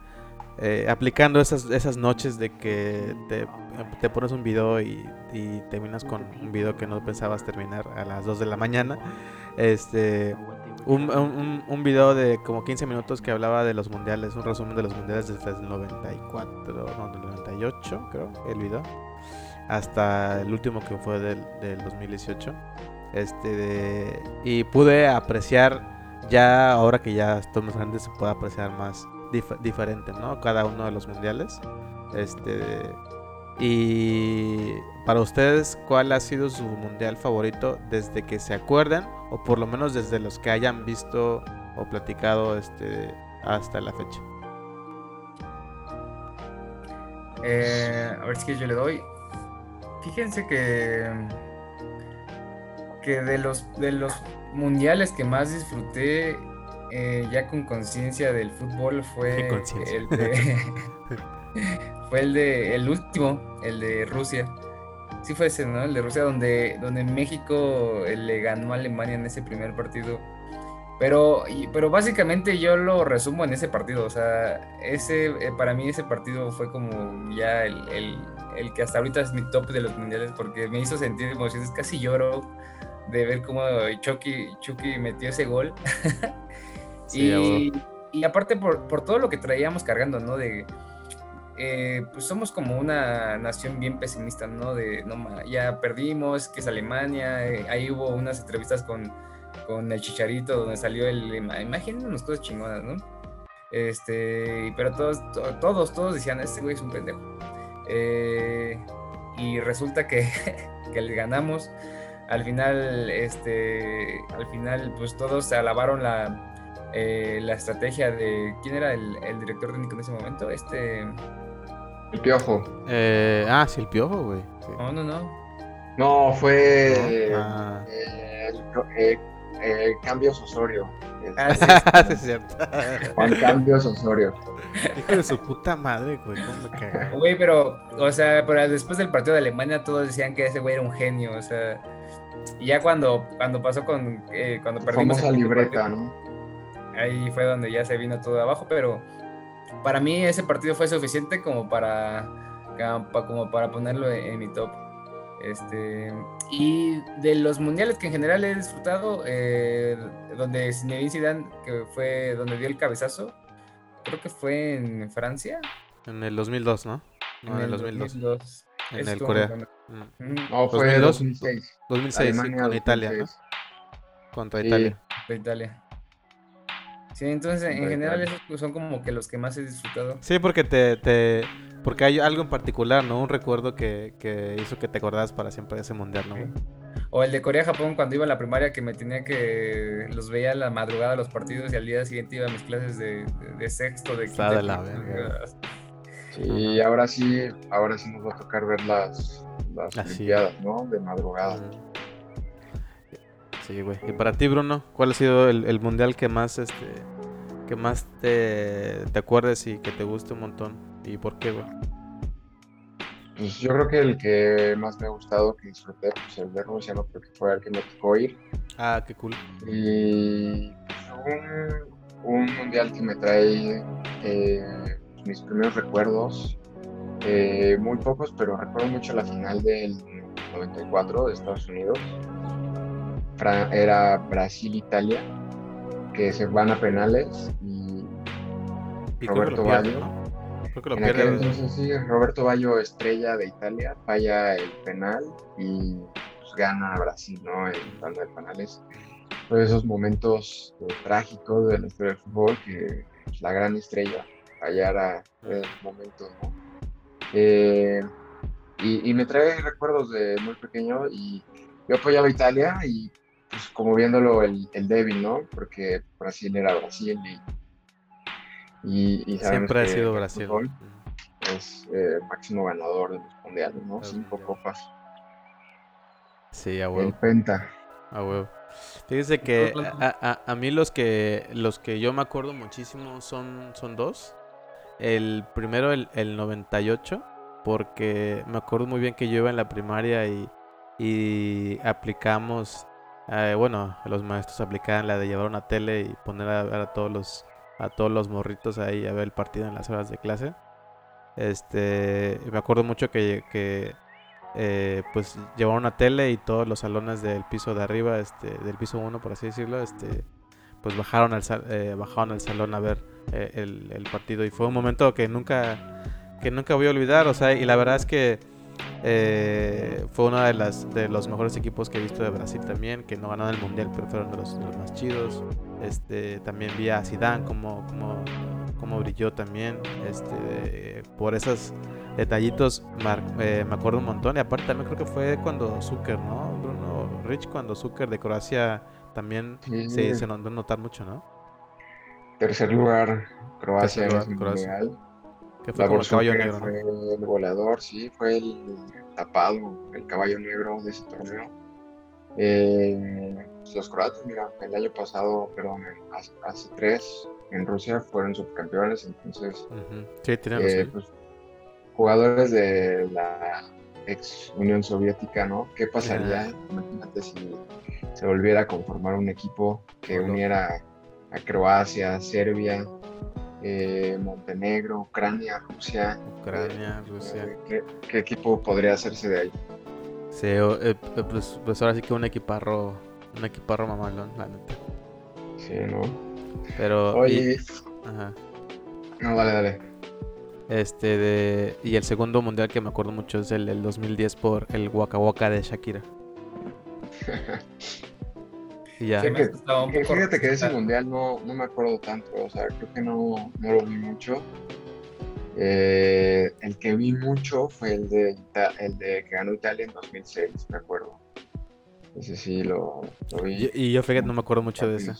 eh, aplicando esas, esas noches de que te, pones un video y, terminas con un video que no pensabas terminar a las 2 de la mañana. Este, un, un, video de como 15 minutos que hablaba de los mundiales, un resumen de los mundiales desde el 94, no, del 98 creo, el video, hasta el último que fue del, del 2018. Este, y pude apreciar ya, ahora que ya estoy más grande, se puede apreciar más diferente, ¿no? Cada uno de los mundiales. Este. Y para ustedes, ¿cuál ha sido su mundial favorito desde que se acuerdan? O por lo menos desde los que hayan visto o platicado este, hasta la fecha. Eh, a ver si yo le doy. Fíjense que. Que de los, de los mundiales que más disfruté eh, ya con conciencia del fútbol fue el de, fue el de el último, el de Rusia. Sí fue ese, ¿no? El de Rusia donde, donde México eh, le ganó a Alemania en ese primer partido. Pero, pero básicamente yo lo resumo en ese partido. O sea, ese, eh, para mí ese partido fue como ya el, el, el, que hasta ahorita es mi top de los mundiales porque me hizo sentir emociones. Casi lloro de ver cómo Chucky, Chucky metió ese gol. y, y, aparte por, por, todo lo que traíamos cargando, ¿no? De, eh, pues somos como una nación bien pesimista, ¿no? De, no, ya perdimos, que es Alemania, eh, ahí hubo unas entrevistas con, con el Chicharito donde salió el, imagínense unas cosas chingonas, ¿no? Este, pero todos, todos, todos decían, este güey es un pendejo. Eh, y resulta que, que le ganamos. Al final, este, al final, pues todos alabaron la, la estrategia de, ¿quién era el, el director técnico en ese momento? Este... El Piojo. Eh, ah, sí, el Piojo, güey. No, no, no. No, fue ah. el, el, Cambios Osorio. Ah, sí, es cierto. Juan Cambios Osorio. Hijo de su puta madre, güey. ¿Cómo me Güey, pero, o sea, pero después del partido de Alemania todos decían que ese güey era un genio, o sea. Y ya cuando, cuando pasó con. Eh, cuando perdimos. Famosa libreta, ¿no? Ahí fue donde ya se vino todo abajo, pero para mí ese partido fue suficiente como para, como para ponerlo en, mi top. Este, y de los mundiales que en general he disfrutado, eh, donde Zinedine Zidane, que fue donde dio el cabezazo, creo que fue en Francia. En el 2002, ¿no? en, el 2002. En el Corea. Mm. No, fue 2006. 2006, con Italia, ¿no? Contra Italia. Contra Italia. Sí, entonces en general esos son como que los que más he disfrutado. Sí, porque te, te porque hay algo en particular, ¿no? Un recuerdo que, que hizo que te acordás para siempre de ese mundial, ¿no? O el de Corea-Japón cuando iba a la primaria que me tenía que los veía a la madrugada los partidos y al día siguiente iba a mis clases de, de, sexto, de quinto. de la. Sí, ahora sí, ahora sí nos va a tocar ver las, las Olimpiadas, ¿no? De madrugada. Sí, güey. Y para ti, Bruno, ¿cuál ha sido el, mundial que más este que más te, te acuerdes y que te guste un montón? ¿Y por qué, güey? Pues yo creo que el que más me ha gustado, que disfruté, pues el de Rusia, no creo que fue el que me tocó ir. Ah, qué cool. Y un, un mundial que me trae eh, mis primeros recuerdos, eh, muy pocos, pero recuerdo mucho la final del 94 de Estados Unidos era Brasil-Italia, que se van a penales y, Roberto Baggio. Roberto Baggio, estrella de Italia, falla el penal y pues, gana Brasil, ¿no? En banda de penales. Todos esos momentos eh, trágicos de la historia del fútbol que pues, la gran estrella fallara en momentos, ¿no? Eh, y, y, me trae recuerdos de muy pequeño y yo apoyaba a Italia y pues como viéndolo el, el, débil, ¿no? Porque Brasil era Brasil y, y, siempre ha sido Brasil. Es eh, máximo ganador de los mundiales, ¿no? Cinco copas. Sí, a huevo. El Penta. A huevo. Fíjese que a, a, mí los que los que yo me acuerdo muchísimo son, son dos. El primero, el, el 98, porque me acuerdo muy bien que yo iba en la primaria y, y aplicamos eh, bueno, los maestros aplicaban la de llevar una tele y poner a ver a todos los a todos los morritos ahí a ver el partido en las horas de clase. Este, me acuerdo mucho que, que eh, pues llevaron una tele y todos los salones del piso de arriba, este, del piso 1 por así decirlo, este, pues bajaron al, eh, bajaron al salón a ver el, el, partido y fue un momento que nunca, que nunca voy a olvidar, o sea, y la verdad es que eh, fue uno de, las, de los mejores equipos que he visto de Brasil también, que no ganaron el mundial, pero fueron de los, más chidos. Este, también vi a Zidane como, como, como brilló también. Este, por esos detallitos eh, me acuerdo un montón. Y aparte también creo que fue cuando Zucker, ¿no? Bruno Rich, cuando Zucker de Croacia también se, se notar mucho, ¿no? Tercer lugar, Croacia, Tercer Croacia fue como el caballo negro. Fue el goleador, sí, fue el tapado, el caballo negro de ese torneo. Eh, los croatas, mira, el año pasado, perdón, hace, tres en Rusia fueron subcampeones, entonces. Sí, tenemos. Eh, pues, jugadores de la ex Unión Soviética, ¿no? ¿Qué pasaría? Imagínate si se volviera a conformar un equipo que uniera a Croacia, Serbia, eh, Montenegro, Ucrania, Rusia. Ucrania, Rusia. ¿qué, equipo podría hacerse de ahí? Sí, eh, eh, pues, pues, ahora sí que un equiparro, un equiparro mamalón, la neta. Sí, ¿no? Pero. Oye. Y, ajá. No, dale, dale. Este de. Y el segundo mundial que me acuerdo mucho es el del 2010 por el Waka Waka de Shakira. y ya. Sí, que, que, fíjate que de ese mundial no, no me acuerdo tanto. O sea, creo que no, no lo vi mucho. Eh, el que vi mucho fue el de, el de que ganó Italia en 2006, me acuerdo. Ese sí lo, lo vi. Y, yo fíjate, no me acuerdo mucho de ese.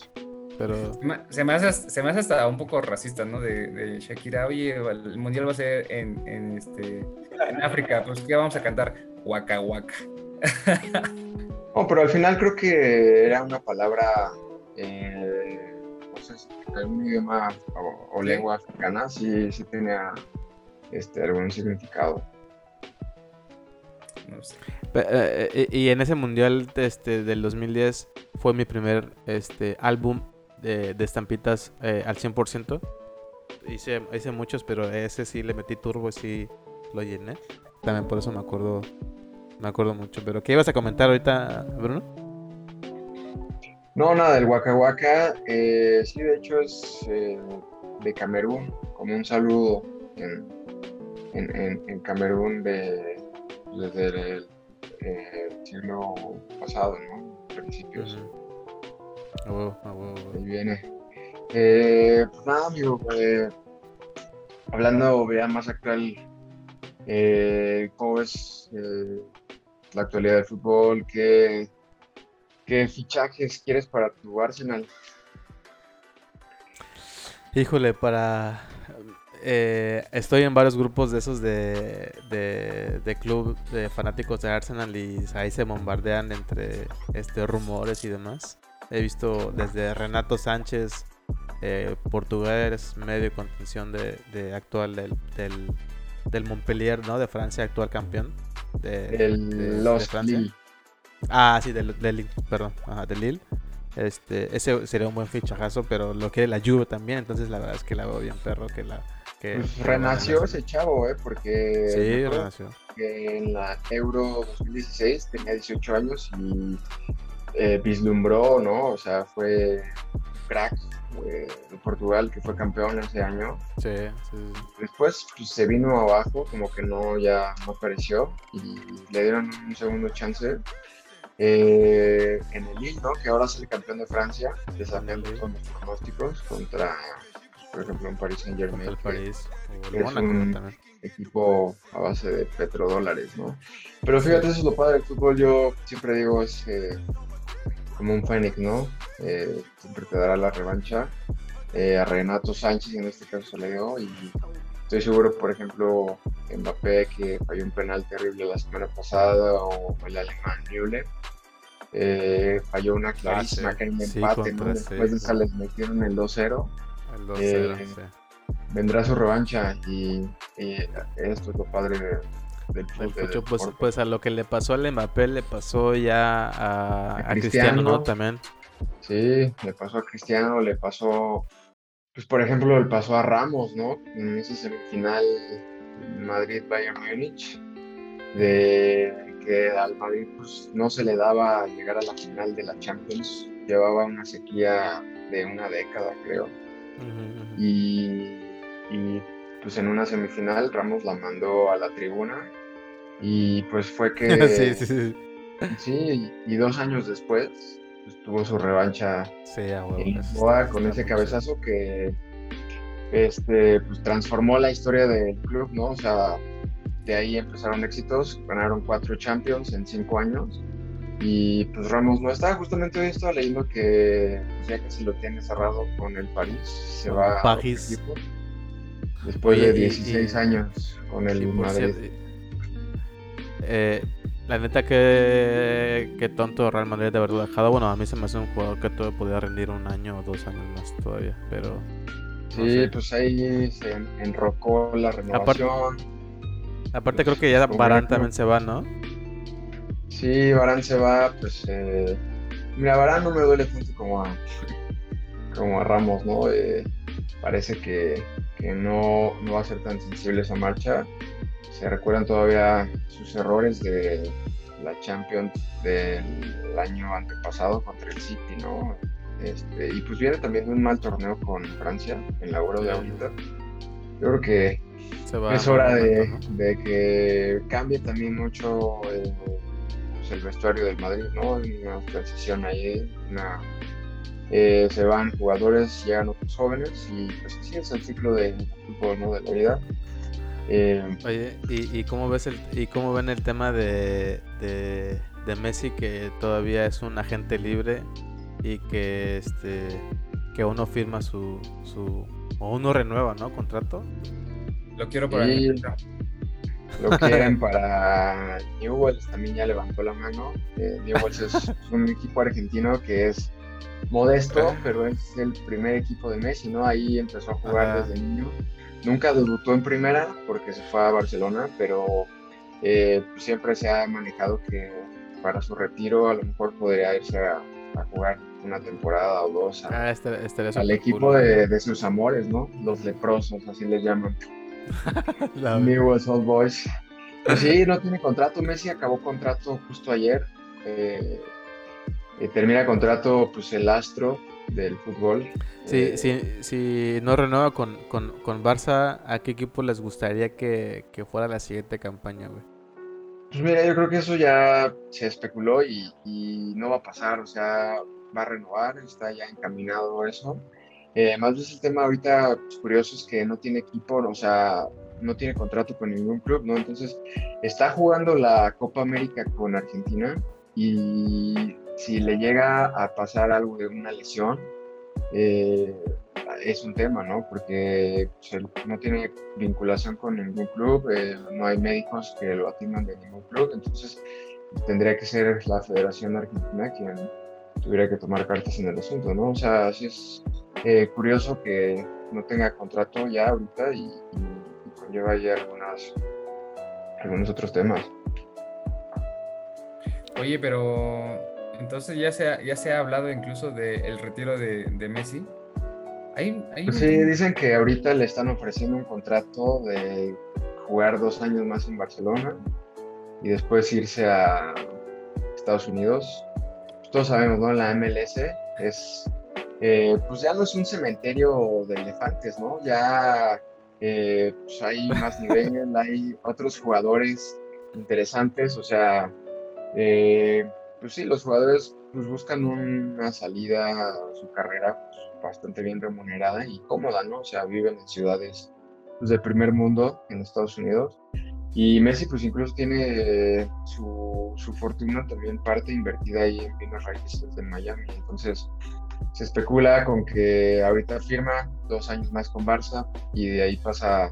Pero... Se me, hace, se me hace hasta un poco racista, ¿no? De, de Shakira, oye, el mundial va a ser en, en, este, en África, pues ¿qué vamos a cantar? Waka Waka. no, pero al final creo que era una palabra, eh, no sé si algún idioma o, lengua africana, sí, sí tenía este, algún significado. No sé. Eh, eh, y en ese mundial este, del 2010 fue mi primer este, álbum de, estampitas eh, al 100%. Hice, hice muchos, pero ese sí le metí turbo y sí lo llené. También por eso me acuerdo me acuerdo mucho. Pero ¿qué ibas a comentar ahorita, Bruno? No, nada, el Waka Waka, eh, sí, de hecho es eh, de Camerún, como un saludo en, en, Camerún de, desde el siglo pasado, ¿no? Principios. Ahí viene. Eh, pues nada, amigo, eh, hablando ya más actual, eh, ¿cómo ves eh, la actualidad del fútbol? ¿Qué, ¿Qué fichajes quieres para tu Arsenal? Híjole, para... estoy en varios grupos de esos de, de, club de fanáticos de Arsenal y ahí se bombardean entre este rumores y demás. He visto desde Renato Sánchez, eh, portugués, medio contención de, actual del, Montpellier, ¿no? De Francia, actual campeón. De, Los Francia. Ah, sí, del, del perdón, ajá, del Lille. Este, ese sería un buen fichajazo, pero lo quiere la Juve también, entonces la verdad es que la veo bien perro que la que, pues renació ese chavo, eh, porque sí, renació. Que en la Euro 2016 tenía 18 años y eh, vislumbró, ¿no? O sea, fue crack de Portugal que fue campeón ese año. Sí, sí. Después pues, se vino abajo, como que no, ya no apareció y le dieron un segundo chance. Eh, en el Lille, ¿no? Que ahora es el campeón de Francia, desafiando con los pronósticos contra, por ejemplo, un Paris Saint Germain. El París. es un equipo a base de petrodólares, ¿no? Pero fíjate, eso es lo padre del fútbol. Yo siempre digo, es como un Fénix, ¿no? Eh, siempre te dará la revancha. Eh, a Renato Sánchez en este caso le dio y estoy seguro, por ejemplo, Mbappé que falló un penal terrible la semana pasada o el alemán Müller. Eh, falló una clarísima que en empate, ¿no? Después de esa les metieron el 2-0. El 2-0, sí. Vendrá su revancha y, esto es lo padre pues, pues, a lo que le pasó al Mbappé le pasó ya a, Cristiano, ¿no? También. Sí, le pasó a Cristiano, le pasó, pues por ejemplo, le pasó a Ramos, ¿no? En ese semifinal Madrid-Bayern Múnich, de que al Madrid pues, no se le daba llegar a la final de la Champions, llevaba una sequía de una década, creo. Y, y pues en una semifinal Ramos la mandó a la tribuna y pues fue que... sí, sí, sí. Sí, y dos años después pues, tuvo su revancha sí, en con ese cabezazo que este, pues, transformó la historia del club, ¿no? O sea, de ahí empezaron éxitos, ganaron cuatro Champions en cinco años. Y pues Ramos no está, justamente hoy estaba leyendo que pues, ya se lo tiene cerrado con el París, se va a equipo, después de 16 años con el Madrid. Eh, la neta que, que tonto Real Madrid de haberlo dejado. Bueno, a mí se me hace un jugador que todo podía rendir un año o dos años más todavía, pero... sí, pues ahí se enrocó la renovación. Aparte, creo que ya Barán también se va, ¿no? Sí, Barán se va, pues... Eh... Mira, Barán no me duele tanto como a, como a Ramos, ¿no? Eh, parece que, que no, no va a ser tan sensible esa marcha se recuerdan todavía sus errores de la Champions del año antepasado contra el City, ¿no? Este, y pues viene también de un mal torneo con Francia en la Euro de ahorita. Yo creo que es hora de, que cambie también mucho el, pues, el vestuario del Madrid, ¿no? Una transición ahí, una eh, se van jugadores, llegan otros jóvenes y pues así es el ciclo del fútbol, ¿no? De la vida. Eh, Oye, ¿y, cómo ves el, y cómo ven el tema de, de, Messi que todavía es un agente libre y que este que uno firma su, su o uno renueva, ¿no? Contrato. Lo quiero para mí. Lo quieren para Newells, también ya levantó la mano. Eh, Newells es un equipo argentino que es modesto, pero es el primer equipo de Messi, ¿no? Ahí empezó a jugar desde niño. Nunca debutó en primera porque se fue a Barcelona, pero eh, siempre se ha manejado que para su retiro a lo mejor podría irse a, jugar una temporada o dos ah, este, este al equipo de, sus amores, ¿no? Los leprosos, así les llaman. Newell's Old Boys. Pues sí, no tiene contrato. Messi acabó contrato justo ayer. Eh, eh, termina contrato pues el astro del fútbol. Sí, eh, si no renueva con, con, con, Barça, ¿a qué equipo les gustaría que, fuera la siguiente campaña, güey? Pues mira, yo creo que eso ya se especuló y, no va a pasar, o sea, va a renovar, está ya encaminado eso. Eh, más bien el tema ahorita pues, curioso es que no tiene equipo, o sea, no tiene contrato con ningún club, ¿no? Entonces, está jugando la Copa América con Argentina y si le llega a pasar algo de una lesión, eh, es un tema, ¿no? Porque pues, no tiene vinculación con ningún club, eh, no hay médicos que lo atiendan de ningún club, entonces tendría que ser la Federación Argentina quien tuviera que tomar cartas en el asunto, ¿no? O sea, sí es eh, curioso que no tenga contrato ya ahorita y, y conlleva ya algunas, algunos otros temas. Oye, pero entonces ya se ha, ya se ha hablado incluso del retiro de, Messi. Pues sí, dicen que ahorita le están ofreciendo un contrato de jugar dos años más en Barcelona y después irse a Estados Unidos. Pues todos sabemos, ¿no? La MLS es, eh, pues ya no es un cementerio de elefantes, ¿no? Ya eh, pues hay más nivel, hay otros jugadores interesantes, o sea, eh, pues sí, los jugadores pues, buscan una salida a su carrera pues, bastante bien remunerada y cómoda, ¿no? O sea, viven en ciudades pues, del primer mundo en Estados Unidos. Y Messi pues incluso tiene su, su fortuna también parte invertida ahí en bienes raíces de Miami. Entonces se especula con que ahorita firma dos años más con Barça y de ahí pasa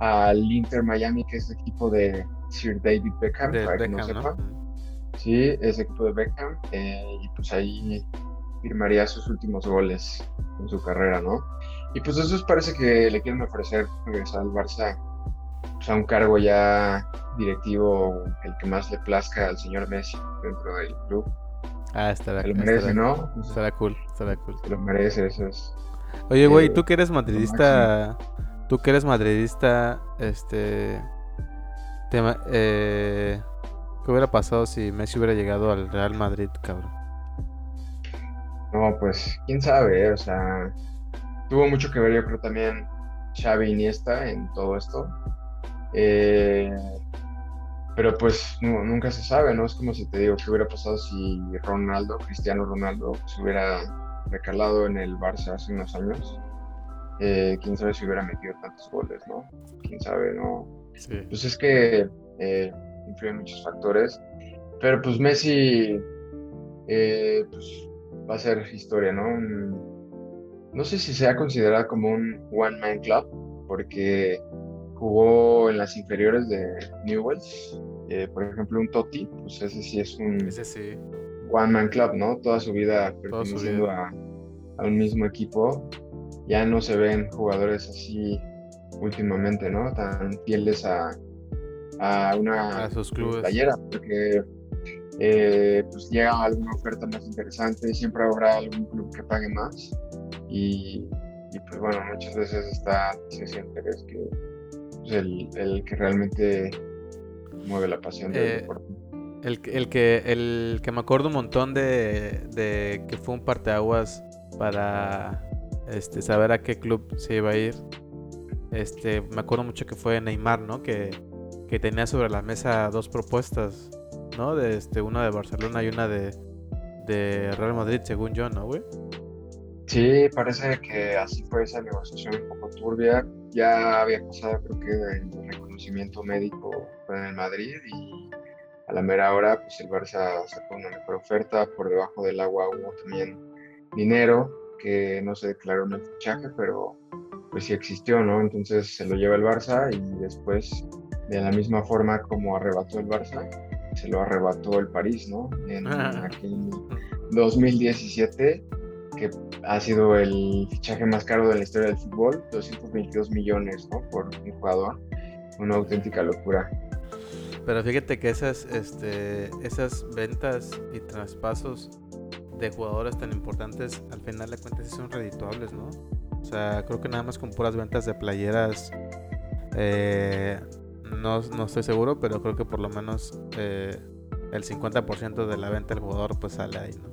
al Inter Miami, que es el equipo de Sir David Beckham, para que no sepa. Sí, equipo de Beckham. Eh, y pues ahí firmaría sus últimos goles en su carrera, ¿no? Y pues eso parece que le quieren ofrecer regresar al Barça pues, a un cargo ya directivo, el que más le plazca al señor Messi dentro del club. Ah, estará Se lo merece, ¿no? Estará cool, estará cool. Se lo merece, eso es. Oye, güey, tú que eres madridista, tú que eres madridista, este... Tema, eh, ¿Qué hubiera pasado si Messi hubiera llegado al Real Madrid, cabrón? No, pues quién sabe, ¿eh? o sea, tuvo mucho que ver yo creo también Xavi Iniesta en todo esto. Eh, pero pues nunca se sabe, ¿no? Es como si te digo, ¿qué hubiera pasado si Ronaldo, Cristiano Ronaldo, se hubiera recalado en el Barça hace unos años? Eh, quién sabe si hubiera metido tantos goles, ¿no? Quién sabe, ¿no? Sí. Pues es que influyen muchos factores. Pero pues Messi eh, pues, va a ser historia, ¿no? no sé si sea considerado como un One Man Club, porque jugó en las inferiores de Newells. Eh, por ejemplo, un Totti, pues ese sí es un One Man Club, ¿no? Toda su vida perteneciendo A, a un mismo equipo. Ya no se ven jugadores así últimamente, ¿no? Tan fieles a, a una playera, porque eh, pues llega alguna oferta más interesante, siempre habrá algún club que pague más y, pues bueno, muchas veces está ese interés que pues, el, el, que realmente mueve la pasión del eh, deporte. El, el, que, el que me acuerdo un montón de, de que fue un parteaguas para este, saber a qué club se iba a ir. Este, me acuerdo mucho que fue Neymar, ¿no? Que, que tenía sobre la mesa dos propuestas, ¿no? De este, una de Barcelona y una de, de Real Madrid, según yo, ¿no, güey? Sí, parece que así fue esa negociación un poco turbia. Ya había pasado, creo que, el reconocimiento médico en el Madrid y a la mera hora, pues el Barça sacó una mejor oferta. Por debajo del agua hubo también dinero que no se declaró en el fichaje, pero pues sí existió, ¿no? Entonces se lo lleva el Barça y después, de la misma forma como arrebató el Barça, se lo arrebató el París, ¿no? En aquel 2017 que ha sido el fichaje más caro de la historia del fútbol, 222 millones ¿no? por un jugador, una auténtica locura. Pero fíjate que esas, este, esas ventas y traspasos de jugadores tan importantes, al final de cuentas son redituables, ¿no? O sea, creo que nada más con puras ventas de playeras, eh, no, no, estoy seguro, pero creo que por lo menos eh, el 50% de la venta del jugador pues sale ahí, ¿no?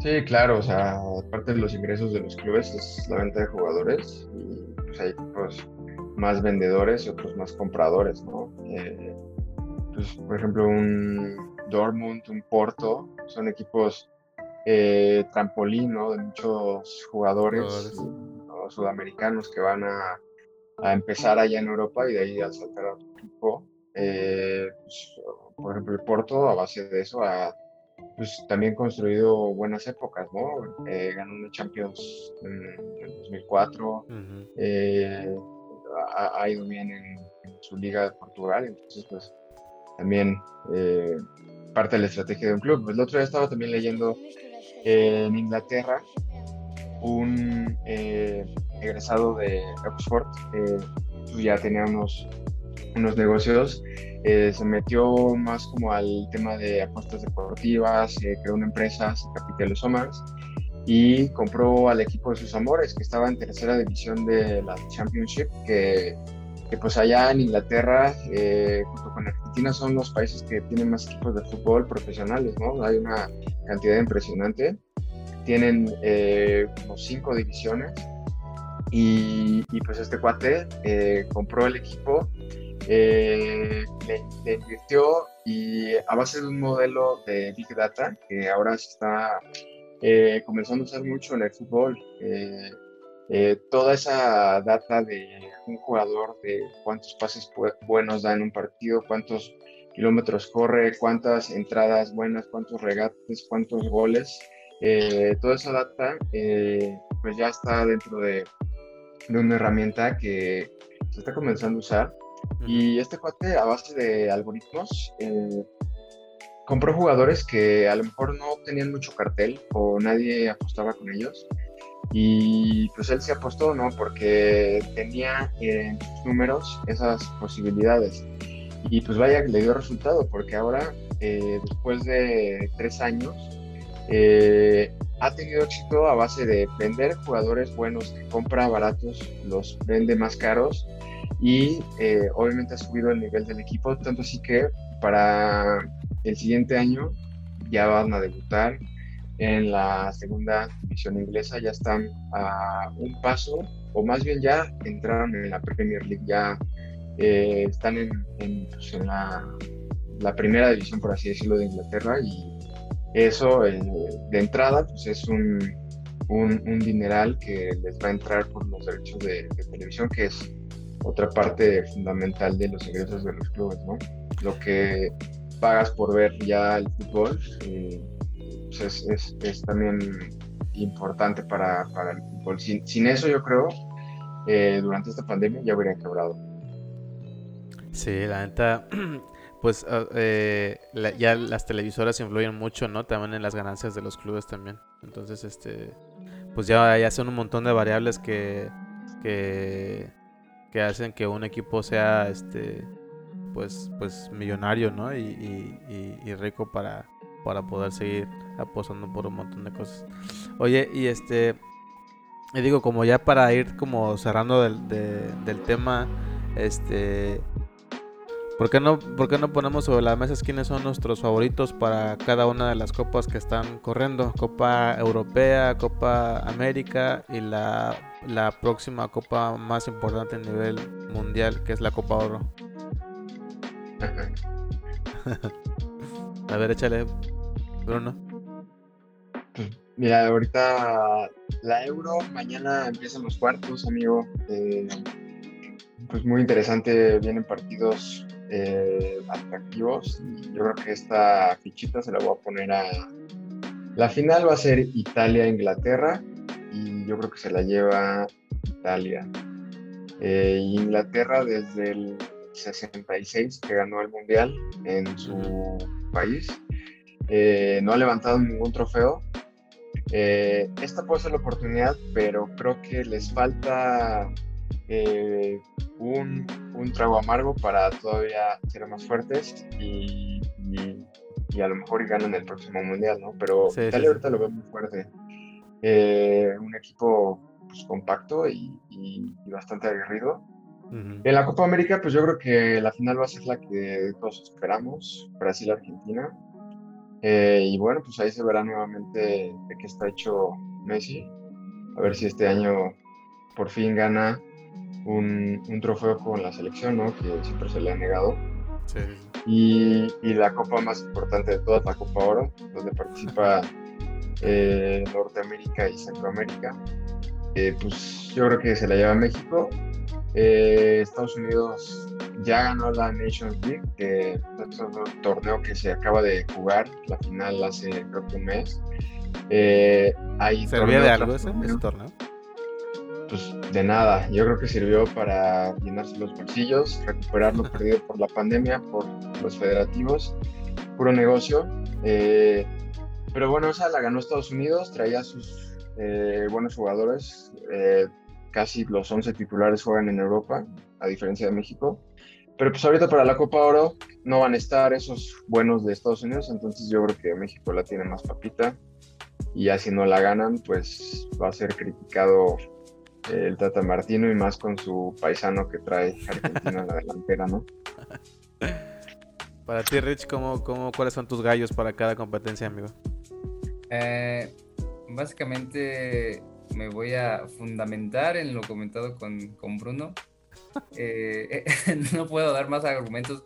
Sí, claro, o sea, aparte de los ingresos de los clubes es la venta de jugadores y pues hay equipos más vendedores y otros más compradores, ¿no? Eh, pues, por ejemplo, un Dortmund, un Porto, son equipos eh, trampolín, ¿no? De muchos jugadores, sudamericanos que van a, a, empezar allá en Europa y de ahí a saltar a equipo. Eh, pues, por ejemplo, el Porto, a base de eso, ha pues también construido buenas épocas, ¿no? Eh, ganó una Champions en, 2004, eh, ha, ido bien en, su liga de Portugal, entonces pues también eh, parte de la estrategia de un club. Pues, el otro día estaba también leyendo en Inglaterra un egresado de Oxford, pues, ya tenía unos, unos negocios eh, se metió más como al tema de apuestas deportivas, creó una empresa, se capitalizó Somers y compró al equipo de sus amores, que estaba en tercera división de la Championship, que, que pues allá en Inglaterra, eh, junto con Argentina, son los países que tienen más equipos de fútbol profesionales, ¿no? Hay una cantidad impresionante. Tienen eh, como cinco divisiones y, pues este cuate compró el equipo eh, le, invirtió y a base de un modelo de Big Data que ahora se está eh, comenzando a usar mucho en el fútbol. Eh, toda esa data de un jugador, de cuántos pases buenos da en un partido, cuántos kilómetros corre, cuántas entradas buenas, cuántos regates, cuántos goles, toda esa data pues ya está dentro de, de una herramienta que se está comenzando a usar y este cuate, a base de algoritmos, eh, compró jugadores que a lo mejor no tenían mucho cartel o nadie apostaba con ellos. Y pues él se apostó, ¿no? Porque tenía en sus números esas posibilidades. Y pues vaya, le dio resultado, porque ahora, eh, después de tres años, eh, ha tenido éxito a base de vender jugadores buenos que compra baratos, los vende más caros y eh, obviamente ha subido el nivel del equipo, tanto así que para el siguiente año ya van a debutar en la segunda división inglesa, ya están a un paso, o más bien ya entraron en la Premier League, ya eh, están en, pues, la, la, primera división, por así decirlo, de Inglaterra, y eso eh, de entrada pues es un, un, dineral que les va a entrar por los derechos de televisión, que es otra parte fundamental de los ingresos de los clubes, ¿no? Lo que pagas por ver ya el fútbol eh, pues es, es, también importante para, para el fútbol. Sin, sin, eso yo creo, eh, durante esta pandemia ya hubiera quebrado. Sí, la neta, pues ah, eh, ya las televisoras influyen mucho, ¿no? También en las ganancias de los clubes también. Entonces, este, pues ya, ya son un montón de variables que, que que hacen que un equipo sea este pues pues millonario ¿no? y, rico para, para poder seguir apostando por un montón de cosas oye y este y digo como ya para ir como cerrando del, del tema este ¿Por qué, no, ¿Por qué no ponemos sobre las mesas quiénes son nuestros favoritos para cada una de las copas que están corriendo? Copa Europea, Copa América y la, la próxima copa más importante a nivel mundial, que es la Copa Oro. a ver, échale, Bruno. Mira, ahorita la Euro, mañana empiezan los cuartos, amigo. Eh, pues muy interesante, vienen partidos eh, atractivos. Yo creo que esta fichita se la voy a poner a... La final va a ser Italia-Inglaterra y yo creo que se la lleva Italia. Eh, Inglaterra desde el 66 que ganó el Mundial en su país, eh, no ha levantado ningún trofeo. esta puede ser la oportunidad, pero creo que les falta un, un, trago amargo para todavía ser más fuertes y, y, a lo mejor ganan el próximo mundial, ¿no? Pero Italia ahorita lo veo muy fuerte. Eh, un equipo pues, compacto y, bastante aguerrido. En la Copa América, pues yo creo que la final va a ser la que todos esperamos, Brasil-Argentina. Eh, y bueno, pues ahí se verá nuevamente de qué está hecho Messi. A ver si este año por fin gana un, un, trofeo con la selección, ¿no? Que siempre se le ha negado. Sí. Y, y, la copa más importante de todas, la Copa Oro, donde participa eh, Norteamérica y Centroamérica. Eh, pues yo creo que se la lleva México. Eh, Estados Unidos ya ganó la Nations League, que es un torneo que se acaba de jugar, la final hace creo que un mes. ¿Servía de algo ese torneo? Pues de nada. Yo creo que sirvió para llenarse los bolsillos, recuperar lo perdido por la pandemia, por los federativos, puro negocio. Eh, pero bueno, esa la ganó Estados Unidos, traía sus eh, buenos jugadores. Eh, casi los 11 titulares juegan en Europa, a diferencia de México. Pero pues ahorita para la Copa Oro no van a estar esos buenos de Estados Unidos, entonces yo creo que México la tiene más papita y ya si no la ganan, pues va a ser criticado el Tata Martino y más con su paisano que trae Argentina en la delantera, ¿no? Para ti, Rich, ¿cómo, cómo, cuáles son tus gallos para cada competencia, amigo? Eh, básicamente me voy a fundamentar en lo comentado con, con Bruno. Eh, no puedo dar más argumentos.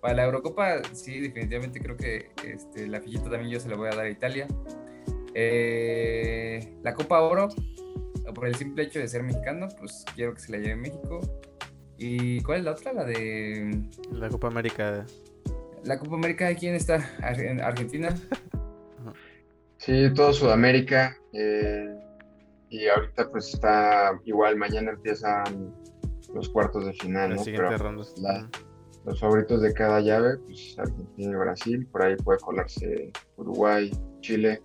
Para la Eurocopa, sí, definitivamente creo que este, la fichita también yo se la voy a dar a Italia. Eh, la Copa Oro, por el simple hecho de ser mexicano, pues quiero que se la lleve México. ¿Y cuál es la otra? La de... La Copa América. ¿La Copa América de quién está? ¿Argentina? sí, todo Sudamérica. Eh, y ahorita pues está igual, mañana empiezan los cuartos de final, ¿no? los favoritos de cada llave, pues Argentina y Brasil, por ahí puede colarse Uruguay, Chile,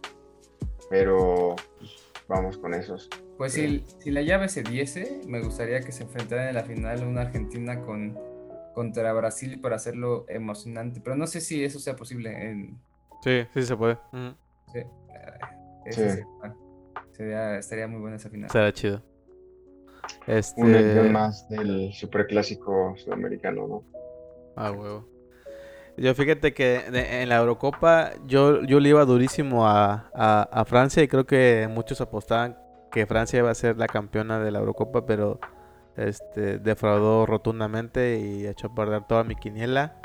pero pues, vamos con esos. Pues si, si, la llave se diese, me gustaría que se enfrentara en la final una Argentina con, contra Brasil para hacerlo emocionante. Pero no sé si eso sea posible. En... Sí, sí se puede. Sí. sí. Sería, estaría muy buena esa final. Estaría chido. Este... Un más del superclásico sudamericano, ¿no? Ah, huevo. Yo fíjate que en la Eurocopa yo, yo le iba durísimo a, a, Francia y creo que muchos apostaban que Francia iba a ser la campeona de la Eurocopa, pero este defraudó rotundamente y echó a perder toda mi quiniela.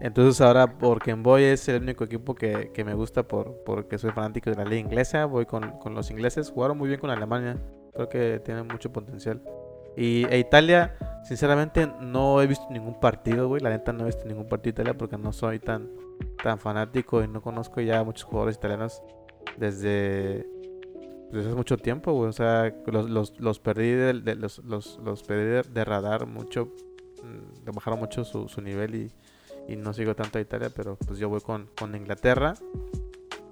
Entonces ahora porque voy es el único equipo que, me gusta por, porque soy fanático de la liga inglesa. Voy con, los ingleses. Jugaron muy bien con Alemania. Creo que tienen mucho potencial. Y e Italia, sinceramente, no he visto ningún partido, güey. La neta no he visto ningún partido de Italia porque no soy tan, tan fanático y no conozco ya muchos jugadores italianos desde desde hace mucho tiempo, güey. O sea, los, los, los perdí de, los, los, los, perdí de, radar mucho. Mm, bajaron mucho su, su nivel y, y, no sigo tanto a Italia, pero pues yo voy con, con Inglaterra.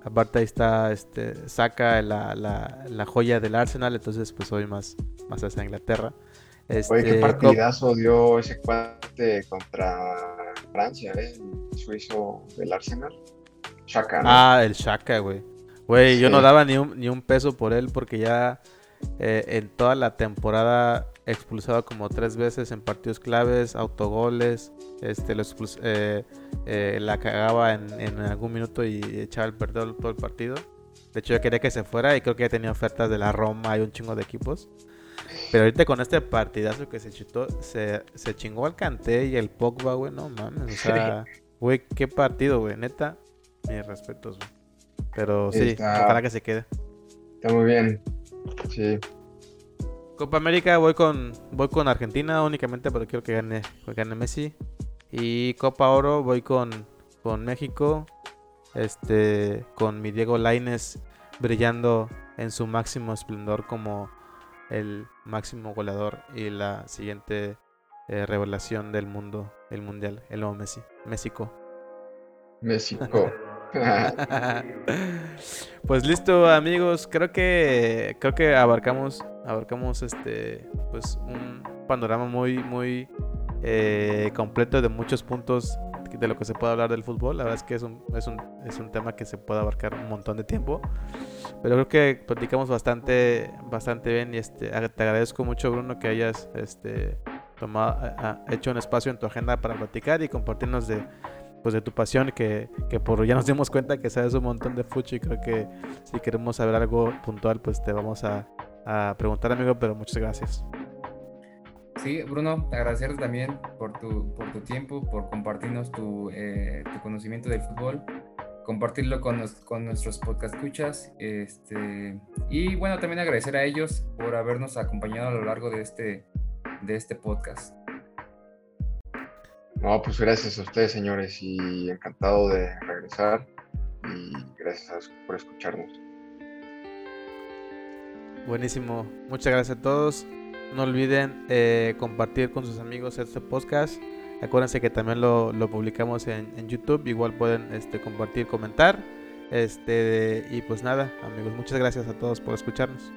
Aparte ahí está, este, saca la, la, la, joya del Arsenal, entonces pues voy más, más hacia Inglaterra. Este, Oye, qué partidazo dio ese cuate contra Francia, ¿eh? El suizo del Arsenal. Shaka, Ah, el Shaka, güey. Güey, yo no daba ni un, ni un peso por él porque ya eh, en toda la temporada expulsado como tres veces en partidos claves, autogoles, este, lo eh, eh, la cagaba en, algún minuto y echaba el perder todo el partido. De hecho, yo quería que se fuera y creo que ya tenía ofertas de la Roma y un chingo de equipos. Pero ahorita con este partidazo que se chutó, se, se chingó al Canté y el Pogba, güey, no mames. O sea, güey, qué partido, güey. Neta, mis respetos, güey. Pero sí, ojalá que se quede. Está muy bien. Sí. Copa América voy con voy con Argentina únicamente porque quiero que gane, que gane Messi. Y Copa Oro voy con, con México. Este con mi Diego Laines brillando en su máximo esplendor como el máximo goleador y la siguiente eh, revelación del mundo, el mundial, el nuevo Messi, México. México. pues listo, amigos. Creo que creo que abarcamos abarcamos este pues un panorama muy muy eh, completo de muchos puntos de lo que se puede hablar del fútbol. La verdad es que es un, es un, es un tema que se puede abarcar un montón de tiempo. Pero creo que platicamos bastante, bastante bien y este, te agradezco mucho Bruno que hayas este, tomado, hecho un espacio en tu agenda para platicar y compartirnos de, pues de tu pasión que, que, por ya nos dimos cuenta que sabes un montón de fucho y creo que si queremos saber algo puntual pues te vamos a, a preguntar amigo pero muchas gracias sí Bruno agradecerte también por tu, por tu tiempo por compartirnos tu, eh, tu conocimiento del fútbol compartirlo con, con nuestros podcast escuchas este, y bueno también agradecer a ellos por habernos acompañado a lo largo de este de este podcast no, pues gracias a ustedes, señores, y encantado de regresar. Y gracias por escucharnos. Buenísimo. Muchas gracias a todos. No olviden eh, compartir con sus amigos este podcast. Acuérdense que también lo, publicamos en, YouTube. Igual pueden este, compartir, comentar. Este, y pues nada, amigos, muchas gracias a todos por escucharnos.